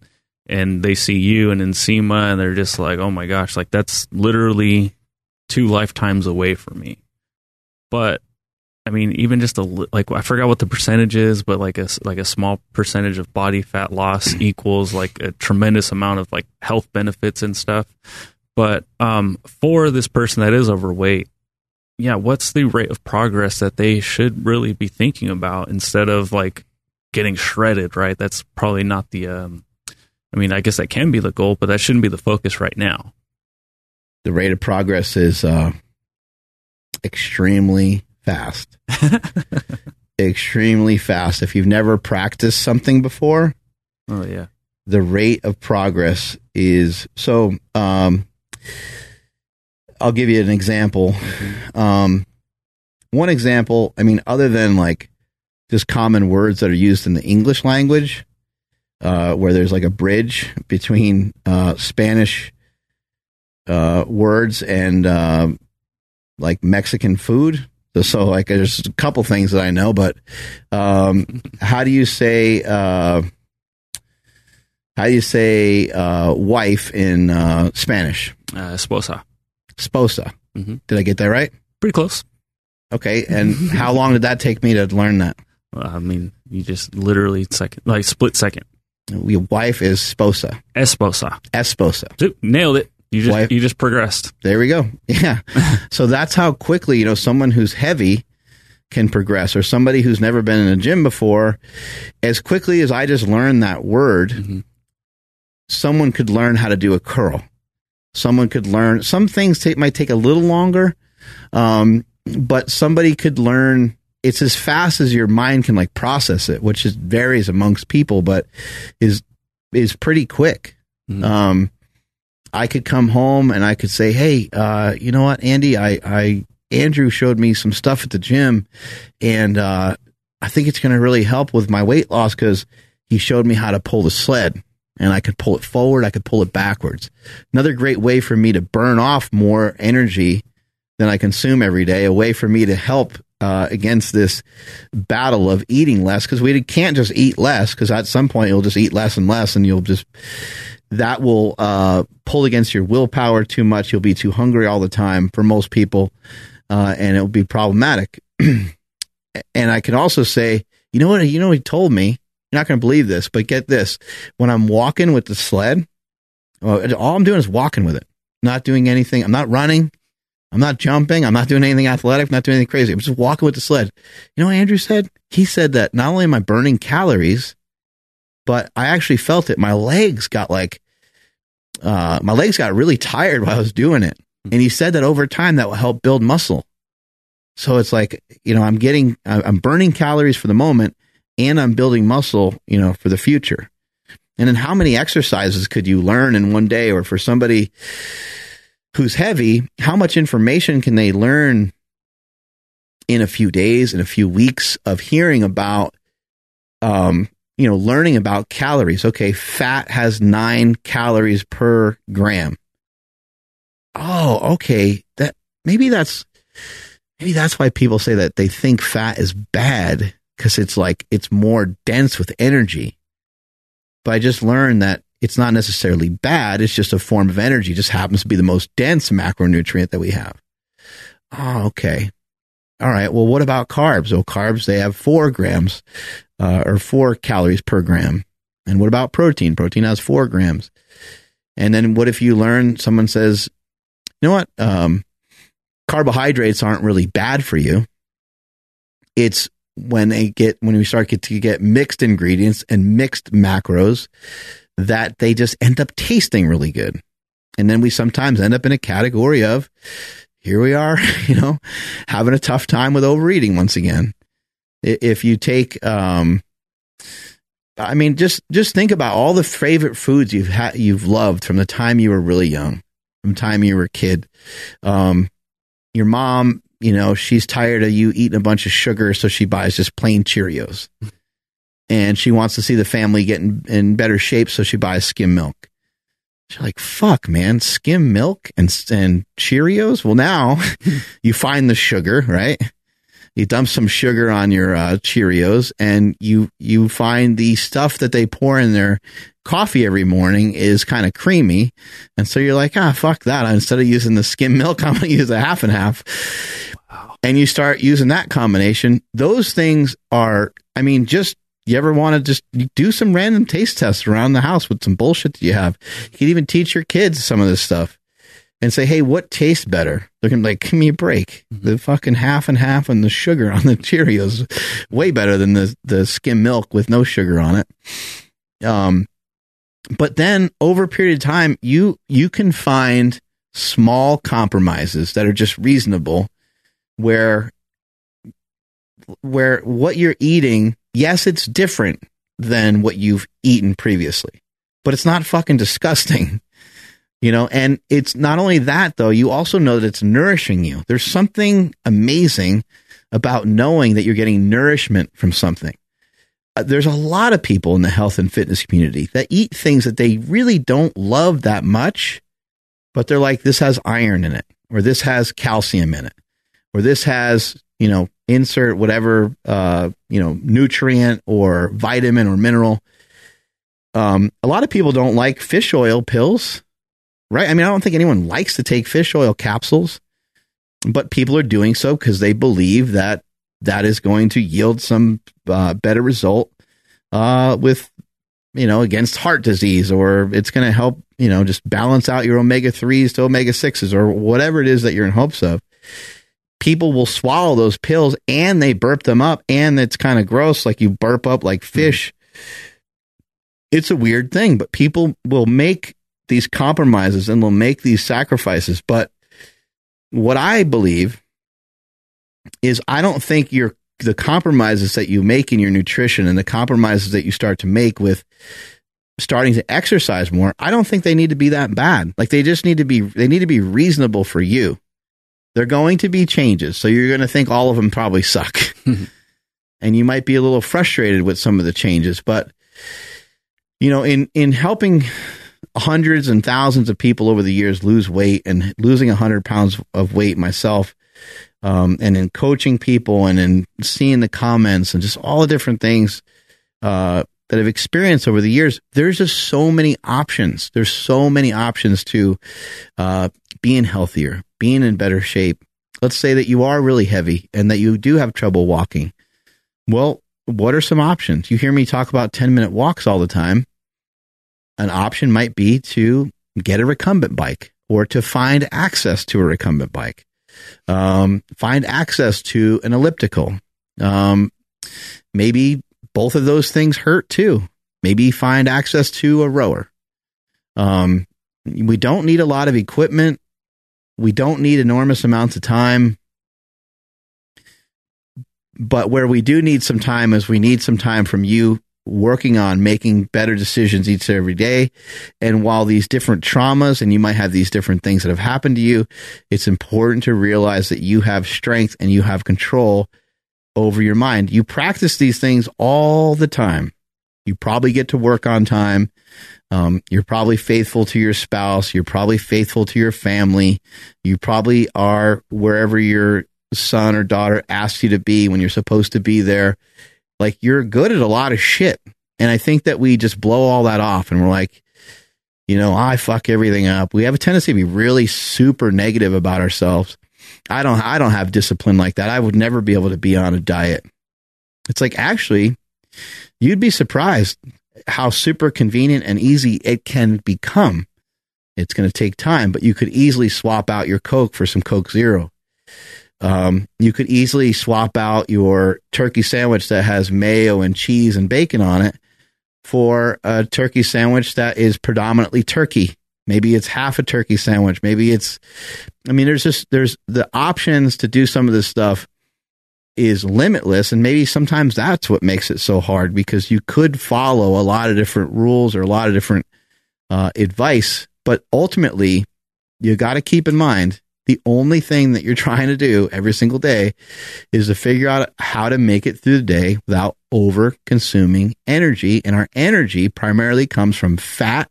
and they see you and Nsima and they're just like, oh my gosh, like that's literally two lifetimes away from me. But I mean, even just a like I forgot what the percentage is, but like a like a small percentage of body fat loss equals like a tremendous amount of like health benefits and stuff. But um, for this person that is overweight, yeah, what's the rate of progress that they should really be thinking about instead of like getting shredded, right? That's probably not the um I mean, I guess that can be the goal, but that shouldn't be the focus right now. The rate of progress is uh, extremely fast. extremely fast. If you've never practiced something before, Oh yeah. the rate of progress is so um I'll give you an example. Um one example, I mean other than like just common words that are used in the English language uh where there's like a bridge between uh Spanish uh words and uh, like Mexican food. So, like there's a couple things that I know, but um how do you say uh how do you say uh, wife in uh, Spanish? Uh, esposa. Sposa. Mhm. Did I get that right? Pretty close. Okay. And how long did that take me to learn that? Uh, I mean, you just literally second, like split second. Your wife is sposa. Esposa. Esposa. Nailed it. You just you just progressed. There we go. Yeah. so that's how quickly, you know, someone who's heavy can progress or somebody who's never been in a gym before, as quickly as I just learned that word, Mhm. someone could learn how to do a curl. Someone could learn some things take, might take a little longer. Um, but somebody could learn it's as fast as your mind can like process it, which is varies amongst people, but is is pretty quick. Mhm. Um, I could come home and I could say, "Hey, uh, you know what, Andy? I, I Andrew showed me some stuff at the gym, and uh, I think it's going to really help with my weight loss because he showed me how to pull the sled, and I could pull it forward, I could pull it backwards. Another great way for me to burn off more energy than I consume every day. A way for me to help." Uh, against this battle of eating less because we can't just eat less because at some point you'll just eat less and less and you'll just that will uh, pull against your willpower too much. You'll be too hungry all the time for most people, uh, and it will be problematic. and I can also say, you know what? You know, what he told me. You're not going to believe this, but get this: when I'm walking with the sled, all I'm doing is walking with it, not doing anything. I'm not running. I'm not jumping. I'm not doing anything athletic. I'm not doing anything crazy. I'm just walking with the sled. You know what Andrew said? He said that not only am I burning calories, but I actually felt it. My legs got like, uh, my legs got really tired while I was doing it. And he said that over time that will help build muscle. So it's like, you know, I'm getting, I'm burning calories for the moment and I'm building muscle, you know, for the future. And then how many exercises could you learn in one day? Or for somebody who's heavy, how much information can they learn in a few days, in a few weeks of hearing about, um, you know, learning about calories. Okay, fat has nine calories per gram. Oh, okay. That maybe that's maybe that's why people say that they think fat is bad because it's like it's more dense with energy. But I just learned that it's not necessarily bad. It's just a form of energy. It just happens to be the most dense macronutrient that we have. Oh, okay. All right. Well, what about carbs? Well, carbs, they have four grams uh, or four calories per gram. And what about protein? Protein has four grams. And then what if you learn, someone says, you know what? Um, carbohydrates aren't really bad for you. It's when they get, when we start get to get mixed ingredients and mixed macros that they just end up tasting really good. And then we sometimes end up in a category of, here we are, you know, having a tough time with overeating once again. If you take, um, I mean, just just think about all the favorite foods you've had, you've loved from the time you were really young, from the time you were a kid. Um, your mom, you know, she's tired of you eating a bunch of sugar, so she buys just plain Cheerios, and she wants to see the family get in, in better shape, so she buys skim milk. She's like, fuck, man, skim milk and and Cheerios. Well, now you find the sugar, right? You dump some sugar on your uh, Cheerios, and you you find the stuff that they pour in their coffee every morning is kind of creamy, and so you're like, ah, fuck that. Instead of using the skim milk, I'm gonna use a half and half. Wow. And you start using that combination. Those things are, I mean, just you ever want to just do some random taste tests around the house with some bullshit that you have? You can even teach your kids some of this stuff. and say, "Hey, what tastes better?" They're gonna be like, "Give me a break." Mm-hmm. The fucking half and half and the sugar on the Cheerios way better than the the skim milk with no sugar on it. Um, but then over a period of time, you you can find small compromises that are just reasonable, where where what you're eating, yes, it's different than what you've eaten previously, but it's not fucking disgusting. You know, and it's not only that though, you also know that it's nourishing you. There's something amazing about knowing that you're getting nourishment from something. Uh, there's a lot of people in the health and fitness community that eat things that they really don't love that much, but they're like, this has iron in it, or this has calcium in it, or this has, you know, insert whatever, uh, you know, nutrient or vitamin or mineral. Um, a lot of people don't like fish oil pills right? I mean, I don't think anyone likes to take fish oil capsules, but people are doing so because they believe that that is going to yield some uh, better result uh, with, you know, against heart disease, or it's going to help, you know, just balance out your omega 3s to omega 6s, or whatever it is that you're in hopes of. People will swallow those pills and they burp them up, and it's kind of gross, like you burp up like hmm. fish. It's a weird thing, but people will make these compromises and they'll make these sacrifices. But what I believe is I don't think your the compromises that you make in your nutrition and the compromises that you start to make with starting to exercise more, I don't think they need to be that bad. Like they just need to be they need to be reasonable for you. They're going to be changes. So you're going to think all of them probably suck. and you might be a little frustrated with some of the changes, but you know, in in helping hundreds and thousands of people over the years lose weight and losing 100 pounds of weight myself um, and in coaching people and in seeing the comments and just all the different things uh, that I've experienced over the years, there's just so many options. There's so many options to uh, being healthier, being in better shape. Let's say that you are really heavy and that you do have trouble walking. Well, what are some options? You hear me talk about 10 minute walks all the time an option might be to get a recumbent bike or to find access to a recumbent bike, um, find access to an elliptical. Um, maybe both of those things hurt too. Maybe find access to a rower. Um, we don't need a lot of equipment. We don't need enormous amounts of time. But where we do need some time is we need some time from you working on making better decisions each and every day. And while these different traumas and you might have these different things that have happened to you, it's important to realize that you have strength and you have control over your mind. You practice these things all the time. You probably get to work on time. Um, you're probably faithful to your spouse. You're probably faithful to your family. You probably are wherever your son or daughter asks you to be when you're supposed to be there like you're good at a lot of shit. And I think that we just blow all that off and we're like, you know, I fuck everything up. We have a tendency to be really super negative about ourselves. I don't I don't have discipline like that. I would never be able to be on a diet. It's like actually you'd be surprised how super convenient and easy it can become. It's going to take time, but you could easily swap out your Coke for some Coke Zero. Um, you could easily swap out your turkey sandwich that has mayo and cheese and bacon on it for a turkey sandwich that is predominantly turkey. Maybe it's half a turkey sandwich. Maybe it's, I mean, there's just, there's the options to do some of this stuff is limitless. And maybe sometimes that's what makes it so hard because you could follow a lot of different rules or a lot of different uh, advice. But ultimately, you got to keep in mind the only thing that you're trying to do every single day is to figure out how to make it through the day without over consuming energy. And our energy primarily comes from fat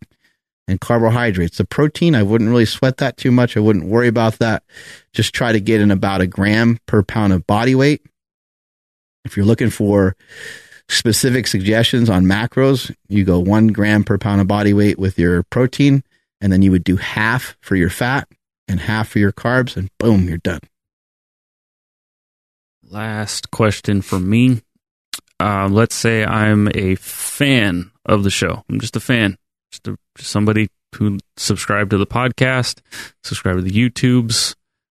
and carbohydrates. The protein, I wouldn't really sweat that too much. I wouldn't worry about that. Just try to get in about a gram per pound of body weight. If you're looking for specific suggestions on macros, you go one gram per pound of body weight with your protein, and then you would do half for your fat and half for your carbs, and boom, you're done. Last question for me. Uh, let's say I'm a fan of the show. I'm just a fan, just, a, just somebody who subscribed to the podcast, subscribe to the YouTubes.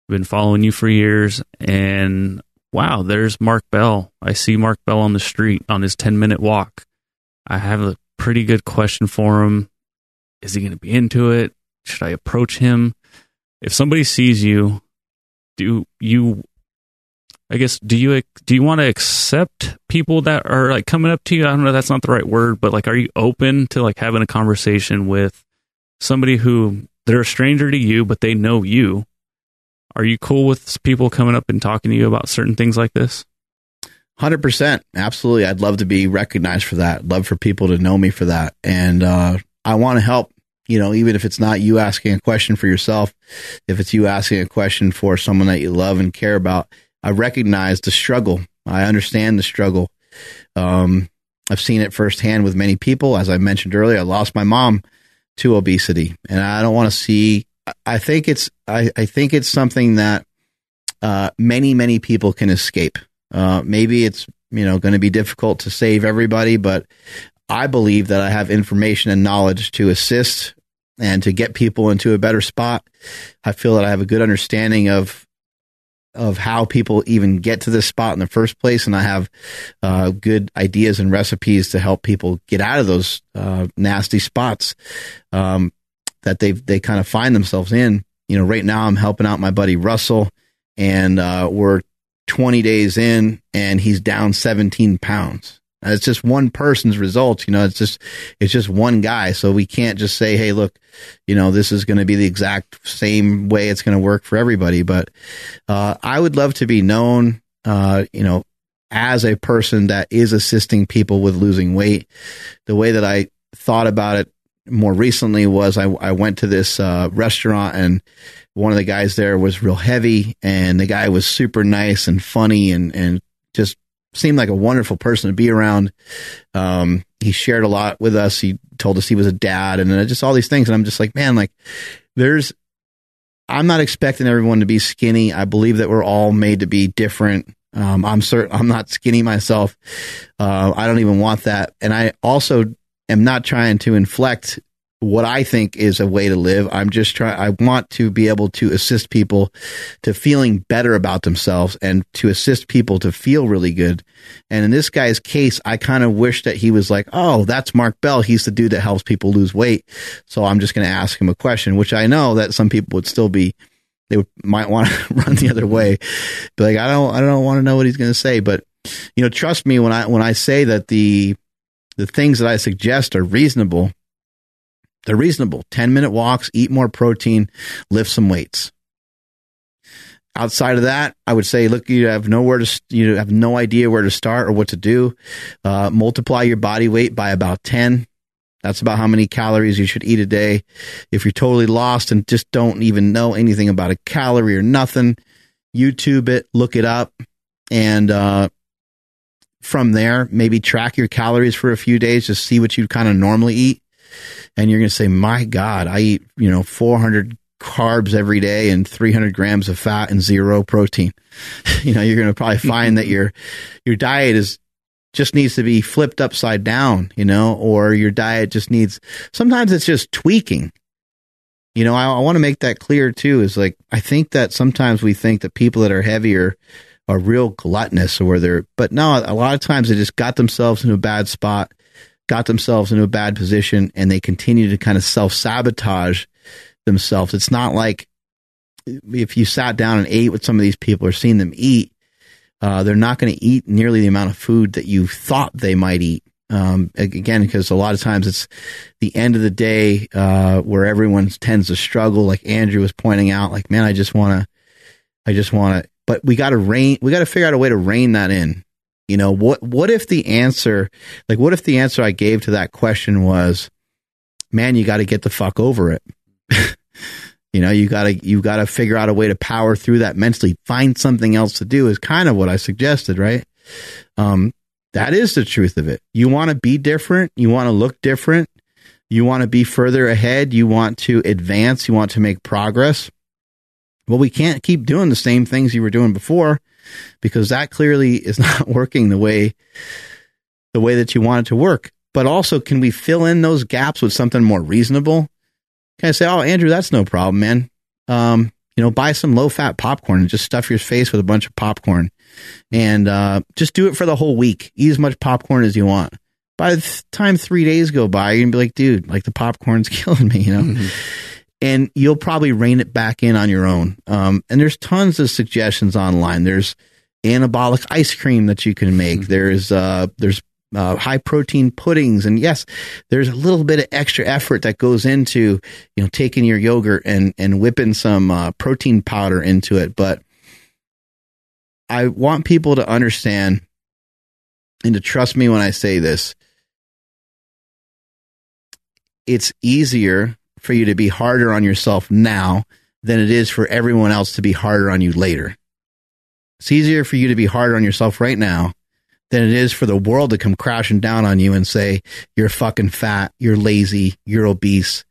Been following you for years, and wow, there's Mark Bell. I see Mark Bell on the street on his 10 minute walk. I have a pretty good question for him. Is he going to be into it? Should I approach him? If somebody sees you, do you I guess do you do you want to accept people that are like coming up to you? I don't know that's not the right word, but like are you open to like having a conversation with somebody who they're a stranger to you but they know you? Are you cool with people coming up and talking to you about certain things like this? 100%. Absolutely. I'd love to be recognized for that. I'd love for people to know me for that. And uh, I want to help, you know, even if it's not you asking a question for yourself, if it's you asking a question for someone that you love and care about, I recognize the struggle. I understand the struggle. Um, I've seen it firsthand with many people. As I mentioned earlier, I lost my mom to obesity, and I don't want to see I think it's I, I think it's something that uh, many many people can escape. Uh, maybe it's you know going to be difficult to save everybody, but I believe that I have information and knowledge to assist and to get people into a better spot. I feel that I have a good understanding of of how people even get to this spot in the first place, and I have uh, good ideas and recipes to help people get out of those uh, nasty spots. Um, that they they kind of find themselves in. You know, right now I'm helping out my buddy Russell, and uh, we're 20 days in, and he's down 17 pounds. It's just one person's results, you know. It's just it's just one guy, so we can't just say, "Hey, look, you know, this is going to be the exact same way it's going to work for everybody." But uh, I would love to be known, uh, you know, as a person that is assisting people with losing weight. The way that I thought about it more recently was I, I went to this uh, restaurant and one of the guys there was real heavy and the guy was super nice and funny and, and just seemed like a wonderful person to be around. Um, he shared a lot with us. He told us he was a dad and just all these things. And I'm just like, man, like there's, I'm not expecting everyone to be skinny. I believe that we're all made to be different. Um, I'm certain I'm not skinny myself. Uh, I don't even want that. And I also am not trying to inflect what I think is a way to live. I'm just trying, I want to be able to assist people to feeling better about themselves and to assist people to feel really good. And in this guy's case, I kind of wish that he was like, Oh, that's Mark Bell. He's the dude that helps people lose weight. So I'm just going to ask him a question, which I know that some people would still be, they might want to run the other way. But like, I don't, I don't want to know what he's going to say, but you know, trust me when I, when I say that the, the things that I suggest are reasonable. They're reasonable. 10 minute walks, eat more protein, lift some weights. Outside of that, I would say, look, you have nowhere to, you have no idea where to start or what to do. Uh, multiply your body weight by about 10. That's about how many calories you should eat a day. If you're totally lost and just don't even know anything about a calorie or nothing, YouTube it, look it up, and uh, from there, maybe track your calories for a few days, just see what you kind of normally eat. And you're going to say, my God, I eat, you know, 400 carbs every day and 300 grams of fat and zero protein. you know, you're going to probably mm-hmm. find that your, your diet is just needs to be flipped upside down, you know, or your diet just needs, sometimes it's just tweaking. You know, I, I want to make that clear too, is like, I think that sometimes we think that people that are heavier are real gluttonous or they're, but no, a lot of times they just got themselves in a bad spot, got themselves into a bad position, and they continue to kind of self sabotage themselves. It's not like if you sat down and ate with some of these people or seen them eat, uh, they're not going to eat nearly the amount of food that you thought they might eat. Um, again, because a lot of times it's the end of the day uh, where everyone tends to struggle. Like Andrew was pointing out, like, man, I just want to, I just want to but we got to rein, we got to figure out a way to rein that in. You know, what, what if the answer, like, what if the answer I gave to that question was, man, you got to get the fuck over it. you know, you got to, you got to figure out a way to power through that mentally, find something else to do is kind of what I suggested, right? Um, that is the truth of it. You want to be different. You want to look different. You want to be further ahead. You want to advance. You want to make progress. Well, we can't keep doing the same things you were doing before because that clearly is not working the way the way that you want it to work. But also, can we fill in those gaps with something more reasonable? kind I say, "Oh, Andrew, that's no problem, man. Um, you know, buy some low fat popcorn and just stuff your face with a bunch of popcorn, and uh, just do it for the whole week. Eat as much popcorn as you want. By the time three days go by, you're gonna be like, dude, like the popcorn's killing me, you know." Mm-hmm. And you'll probably rein it back in on your own. Um, and there's tons of suggestions online. There's anabolic ice cream that you can make. Mm-hmm. There's uh, there's uh, high protein puddings. And yes, there's a little bit of extra effort that goes into, you know, taking your yogurt and, and whipping some uh, protein powder into it. But I want people to understand and to trust me when I say this. It's easier for you to be harder on yourself now than it is for everyone else to be harder on you later. It's easier for you to be harder on yourself right now than it is for the world to come crashing down on you and say, you're fucking fat, you're lazy, you're obese,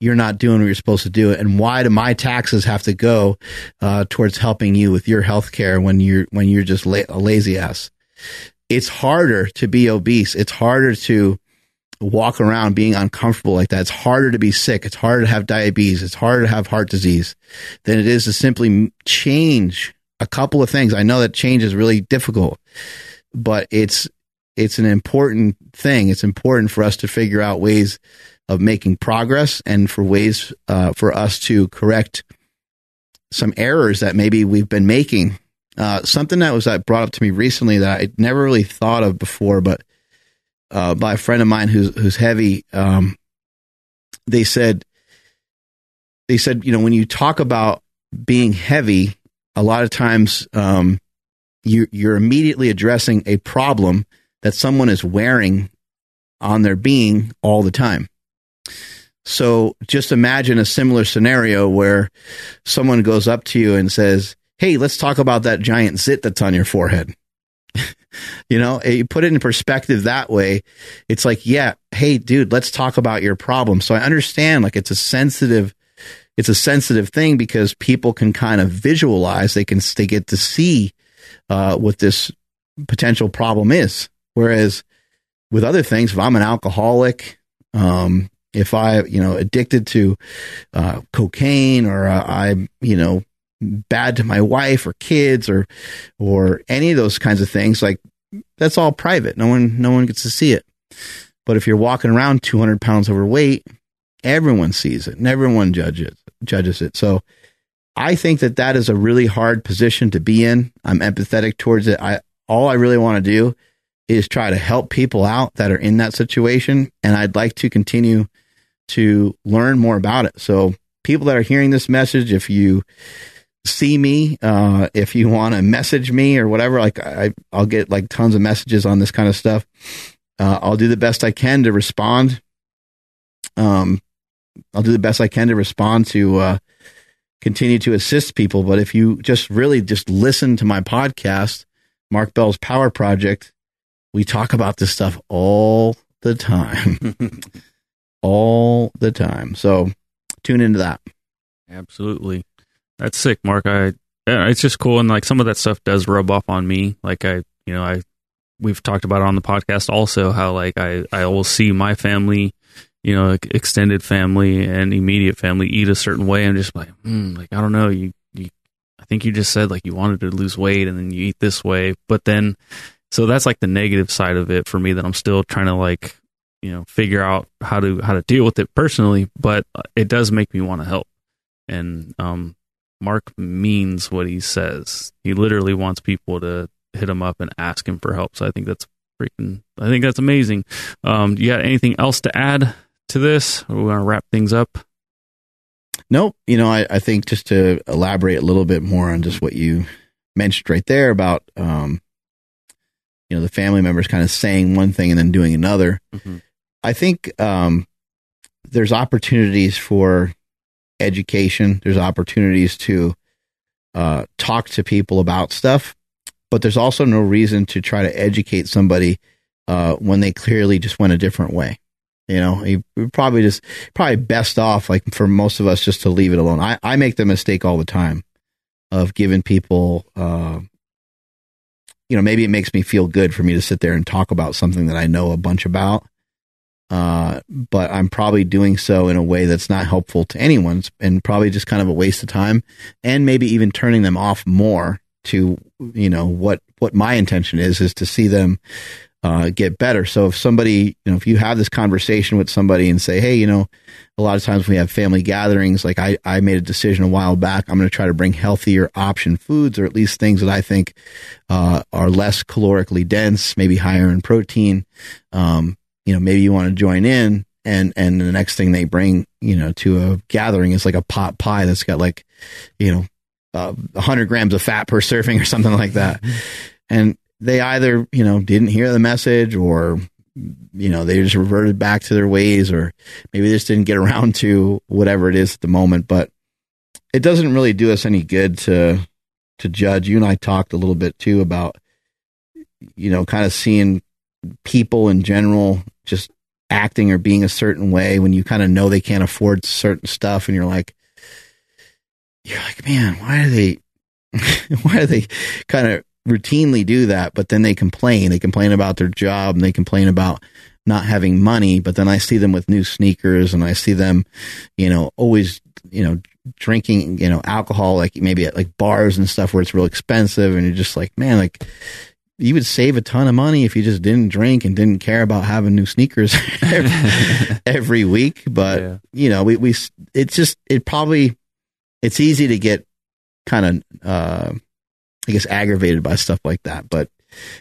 you're not doing what you're supposed to do. And why do my taxes have to go uh, towards helping you with your health care when you're, when you're just la- a lazy ass? It's harder to be obese. It's harder to walk around being uncomfortable like that. It's harder to be sick. It's harder to have diabetes. It's harder to have heart disease than it is to simply change a couple of things. I know that change is really difficult but it's it's an important thing. It's important for us to figure out ways of making progress and for ways uh, for us to correct some errors that maybe we've been making. Uh, something that was that brought up to me recently that I never really thought of before, but uh, by a friend of mine who's who's heavy, um, they said they said you know when you talk about being heavy, a lot of times um, you, you're immediately addressing a problem that someone is wearing on their being all the time. So just imagine a similar scenario where someone goes up to you and says, Hey, let's talk about that giant zit that's on your forehead. you know, you put it in perspective that way. It's like, yeah, hey, dude, let's talk about your problem. So I understand like it's a sensitive, it's a sensitive thing because people can kind of visualize, they can, they get to see uh, what this potential problem is. Whereas with other things, if I'm an alcoholic, um, if I, you know, addicted to uh, cocaine or uh, I'm, you know, bad to my wife or kids or or any of those kinds of things, like that's all private. No one no one gets to see it. But if you're walking around 200 pounds overweight, everyone sees it and everyone judges judges it. So I think that that is a really hard position to be in. I'm empathetic towards it. I all I really want to do is try to help people out that are in that situation, and I'd like to continue to learn more about it. So, people that are hearing this message, if you see me, uh, if you want to message me or whatever, like I, I'll get like tons of messages on this kind of stuff. Uh, I'll do the best I can to respond. Um, I'll do the best I can to respond to uh, continue to assist people. But if you just really just listen to my podcast, Mark Bell's Power Project, we talk about this stuff all the time. all the time. So tune into that. Absolutely. That's sick, Mark. I it's just cool and like some of that stuff does rub off on me. Like I, you know, I we've talked about it on the podcast also how like I I will see my family you know, extended family and immediate family eat a certain way. I'm just like, hmm, like I don't know. You, you, I think you just said like you wanted to lose weight and then you eat this way, but then, so that's like the negative side of it for me that I'm still trying to like, you know, figure out how to how to deal with it personally. But it does make me want to help. And um, Mark means what he says. He literally wants people to hit him up and ask him for help. So I think that's freaking. I think that's amazing. Um, you got anything else to add to this? Or we want to wrap things up? Nope. You know, I, I think just to elaborate a little bit more on just what you mentioned right there about, um, you know, the family members kind of saying one thing and then doing another. Mm-hmm. I think um, there's opportunities for education. There's opportunities to uh, talk to people about stuff, but there's also no reason to try to educate somebody uh, when they clearly just went a different way. You know, you probably just probably best off like for most of us just to leave it alone. I, I make the mistake all the time of giving people uh, you know, maybe it makes me feel good for me to sit there and talk about something that I know a bunch about. Uh, but I'm probably doing so in a way that's not helpful to anyone and probably just kind of a waste of time and maybe even turning them off more to, you know, what, what my intention is, is to see them uh, get better. So if somebody, you know, if you have this conversation with somebody and say, hey, you know, a lot of times we have family gatherings, like I, I made a decision a while back, I'm going to try to bring healthier option foods or at least things that I think uh, are less calorically dense, maybe higher in protein. Um, you know, maybe you want to join in and, and the next thing they bring, you know, to a gathering is like a pot pie that's got like, you know, uh, 100 grams of fat per serving or something like that. And they either, you know, didn't hear the message or, you know, they just reverted back to their ways or maybe they just didn't get around to whatever it is at the moment. But it doesn't really do us any good to, to judge. You and I talked a little bit too about, you know, kind of seeing people in general just acting or being a certain way when you kind of know they can't afford certain stuff and you're like, you're like, man, why are they, why are they kind of routinely do that, but then they complain. They complain about their job and they complain about not having money. But then I see them with new sneakers and I see them, you know, always, you know, drinking, you know, alcohol, like maybe at like bars and stuff where it's real expensive. And you're just like, man, like you would save a ton of money if you just didn't drink and didn't care about having new sneakers every, every week. But, yeah. you know, we, we, it's just, it probably, it's easy to get kind of, uh, I guess aggravated by stuff like that, but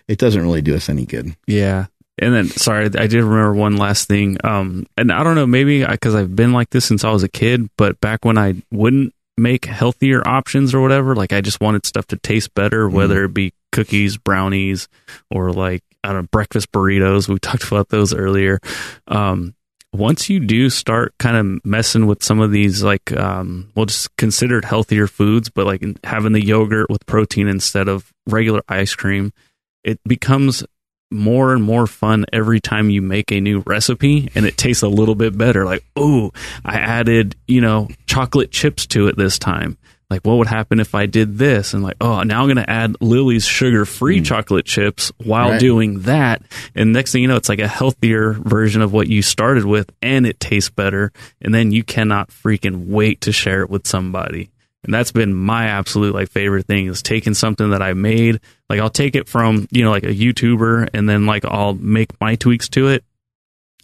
it doesn't really do us any good. Yeah. And then, sorry, I did remember one last thing. Um, and I don't know, maybe because I've been like this since I was a kid, but back when I wouldn't make healthier options or whatever, like I just wanted stuff to taste better, mm-hmm. whether it be cookies, brownies, or like, I don't know, breakfast burritos. We talked about those earlier. Um, once you do start kind of messing with some of these like um well just considered healthier foods but like having the yogurt with protein instead of regular ice cream it becomes more and more fun every time you make a new recipe and it tastes a little bit better like oh i added you know chocolate chips to it this time like what would happen if I did this? And like, oh, now I'm going to add Lily's sugar free mm. chocolate chips while right. doing that. And next thing you know, it's like a healthier version of what you started with and it tastes better. And then you cannot freaking wait to share it with somebody. And that's been my absolute like favorite thing is taking something that I made. Like I'll take it from, you know, like a YouTuber and then like I'll make my tweaks to it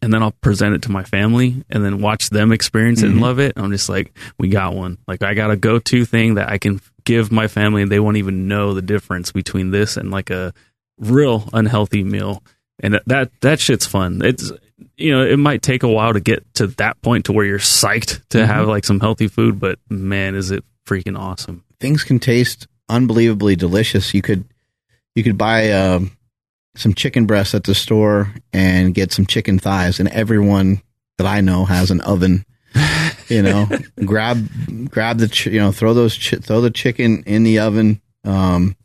and then I'll present it to my family and then watch them experience it mm-hmm. and love it. I'm just like, we got one. Like I got a go to thing that I can give my family and they won't even know the difference between this and like a real unhealthy meal. And that that shit's fun. It's you know, it might take a while to get to that point to where you're psyched to mm-hmm. have like some healthy food, but man, is it freaking awesome. Things can taste unbelievably delicious. You could you could buy um some chicken breasts at the store and get some chicken thighs. And everyone that I know has an oven. You know, grab grab the ch- you know throw those ch- throw the chicken in the oven. Um,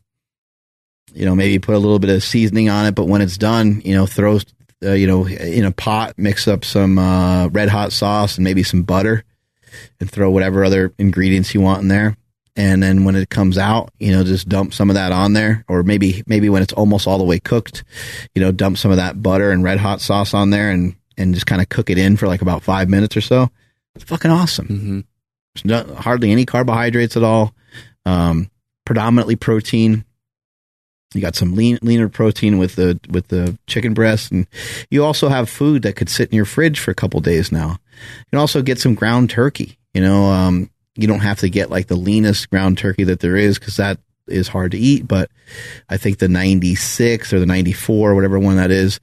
you know, maybe put a little bit of seasoning on it, but when it's done, you know, throw uh, you know in a pot, mix up some uh, red hot sauce and maybe some butter, and throw whatever other ingredients you want in there and then when it comes out, you know, just dump some of that on there, or maybe maybe when it's almost all the way cooked, you know, dump some of that butter and red hot sauce on there, and and just kind of cook it in for like about five minutes or so. It's fucking awesome. Mm-hmm. There's no, hardly any carbohydrates at all. Um, predominantly protein. You got some lean, leaner protein with the with the chicken breast, and you also have food that could sit in your fridge for a couple days now. You can also get some ground turkey. You know, um, you don't have to get like the leanest ground turkey that there is because that is hard to eat. But I think the 96 or the 94, whatever one that is,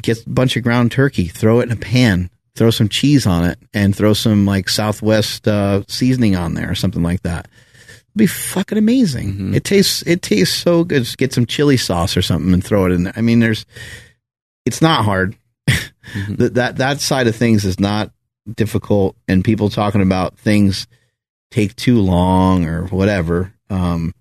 get a bunch of ground turkey, throw it in a pan, throw some cheese on it, and throw some like Southwest uh, seasoning on there or something like that. It'd be fucking amazing. Mm-hmm. It tastes it tastes so good. Just get some chili sauce or something and throw it in there. I mean, there's it's not hard. Mm-hmm. that that that side of things is not difficult, and people talking about things take too long or whatever. Um,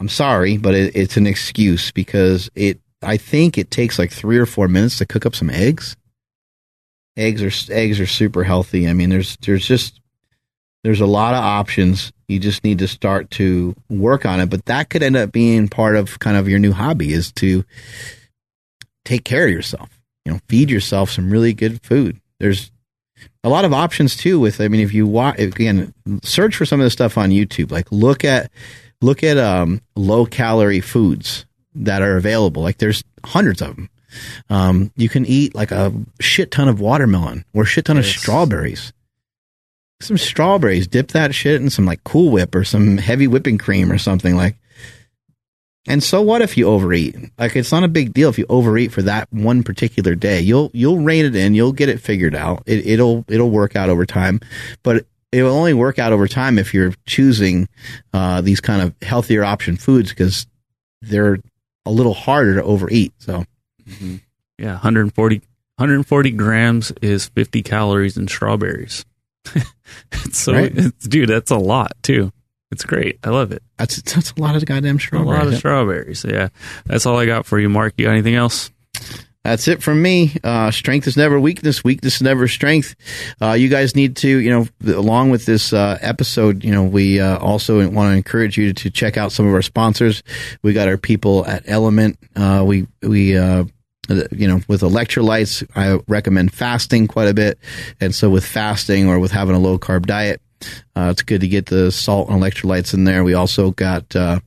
I'm sorry, but it, it's an excuse because it. I think it takes like three or four minutes to cook up some eggs. Eggs are eggs are super healthy. I mean, there's there's just there's a lot of options. You just need to start to work on it. But that could end up being part of kind of your new hobby is to take care of yourself. you know, feed yourself some really good food. There's a lot of options too. With I mean, if you watch again, search for some of the stuff on YouTube. Like look at look at um, low calorie foods that are available. Like there's hundreds of them. Um, you can eat like a shit ton of watermelon or a shit ton Yes. of strawberries. Some strawberries, dip that shit in some like Cool Whip or some heavy whipping cream or something like. And so what if you overeat? Like it's not a big deal if you overeat for that one particular day. You'll you'll rein it in. You'll get it figured out. It, it'll it'll work out over time, but it will only work out over time if you're choosing uh, these kind of healthier option foods because they're a little harder to overeat. So Yeah, 140, 140 grams is 50 calories in strawberries. so, Right. it's, dude, that's a lot too. It's great. I love it. that's that's a lot of goddamn strawberries. A lot of strawberries. Yeah, that's all I got for you, Mark. You got anything else? That's it from me. Uh, strength is never weakness. Weakness is never strength. Uh, you guys need to, you know, along with this uh, episode, you know, we uh, also want to encourage you to check out some of our sponsors. We got our people at LMNT. Uh, we we. Uh, you know, with electrolytes, I recommend fasting quite a bit. And so with fasting or with having a low carb diet, uh, it's good to get the salt and electrolytes in there. We also got, uh,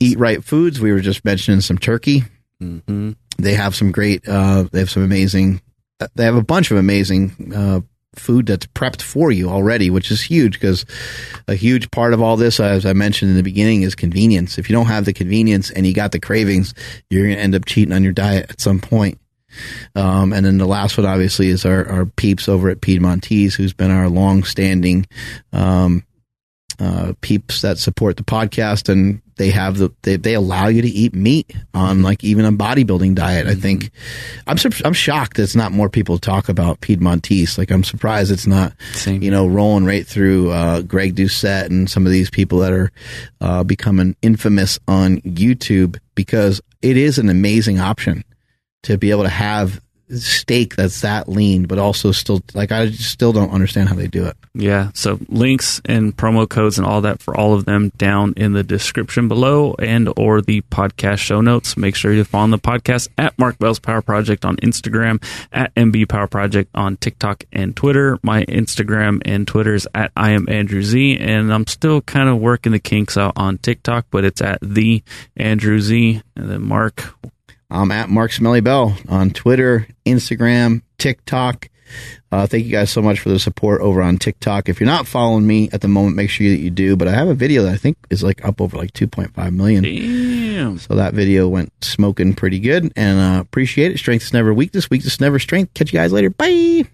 Eat Rite Foods. We were just mentioning some turkey Mm-hmm. they have some great uh they have some amazing uh, they have a bunch of amazing uh food that's prepped for you already which is huge because a huge part of all this as i mentioned in the beginning is convenience if you don't have the convenience and you got the cravings you're going to end up cheating on your diet at some point um, and then the last one obviously is our, our peeps over at Piedmontese, who's been our long standing um, uh, peeps that support the podcast. And they have the they, they allow you to eat meat on like even a bodybuilding diet i think. I'm sur- i'm shocked that it's not more people talk about piedmontese. Like i'm surprised it's not Same. you know rolling right through uh, greg doucette and some of these people that are uh, becoming infamous on youtube because it is an amazing option to be able to have steak that's that lean but also still like i still don't understand how they do it Yeah. So links and promo codes and all that for all of them down in the description below and or the podcast show notes. Make sure you follow the podcast at Mark Bell's Power Project on Instagram, at MB Power Project on TikTok and Twitter. My Instagram and Twitter is at I am Andrew Z, and I'm still kind of working the kinks out on TikTok, but it's at the Andrew Z. And then Mark, I'm at Mark Smelly Bell on Twitter, Instagram, TikTok. Uh, thank you guys so much for the support over on TikTok. If you're not following me at the moment, make sure that you do. But I have a video that I think is like up over like 2.5 million. damn. So that video went smoking pretty good and uh, appreciate it. Strength is never weakness. Weakness is never strength. Catch you guys later. Bye.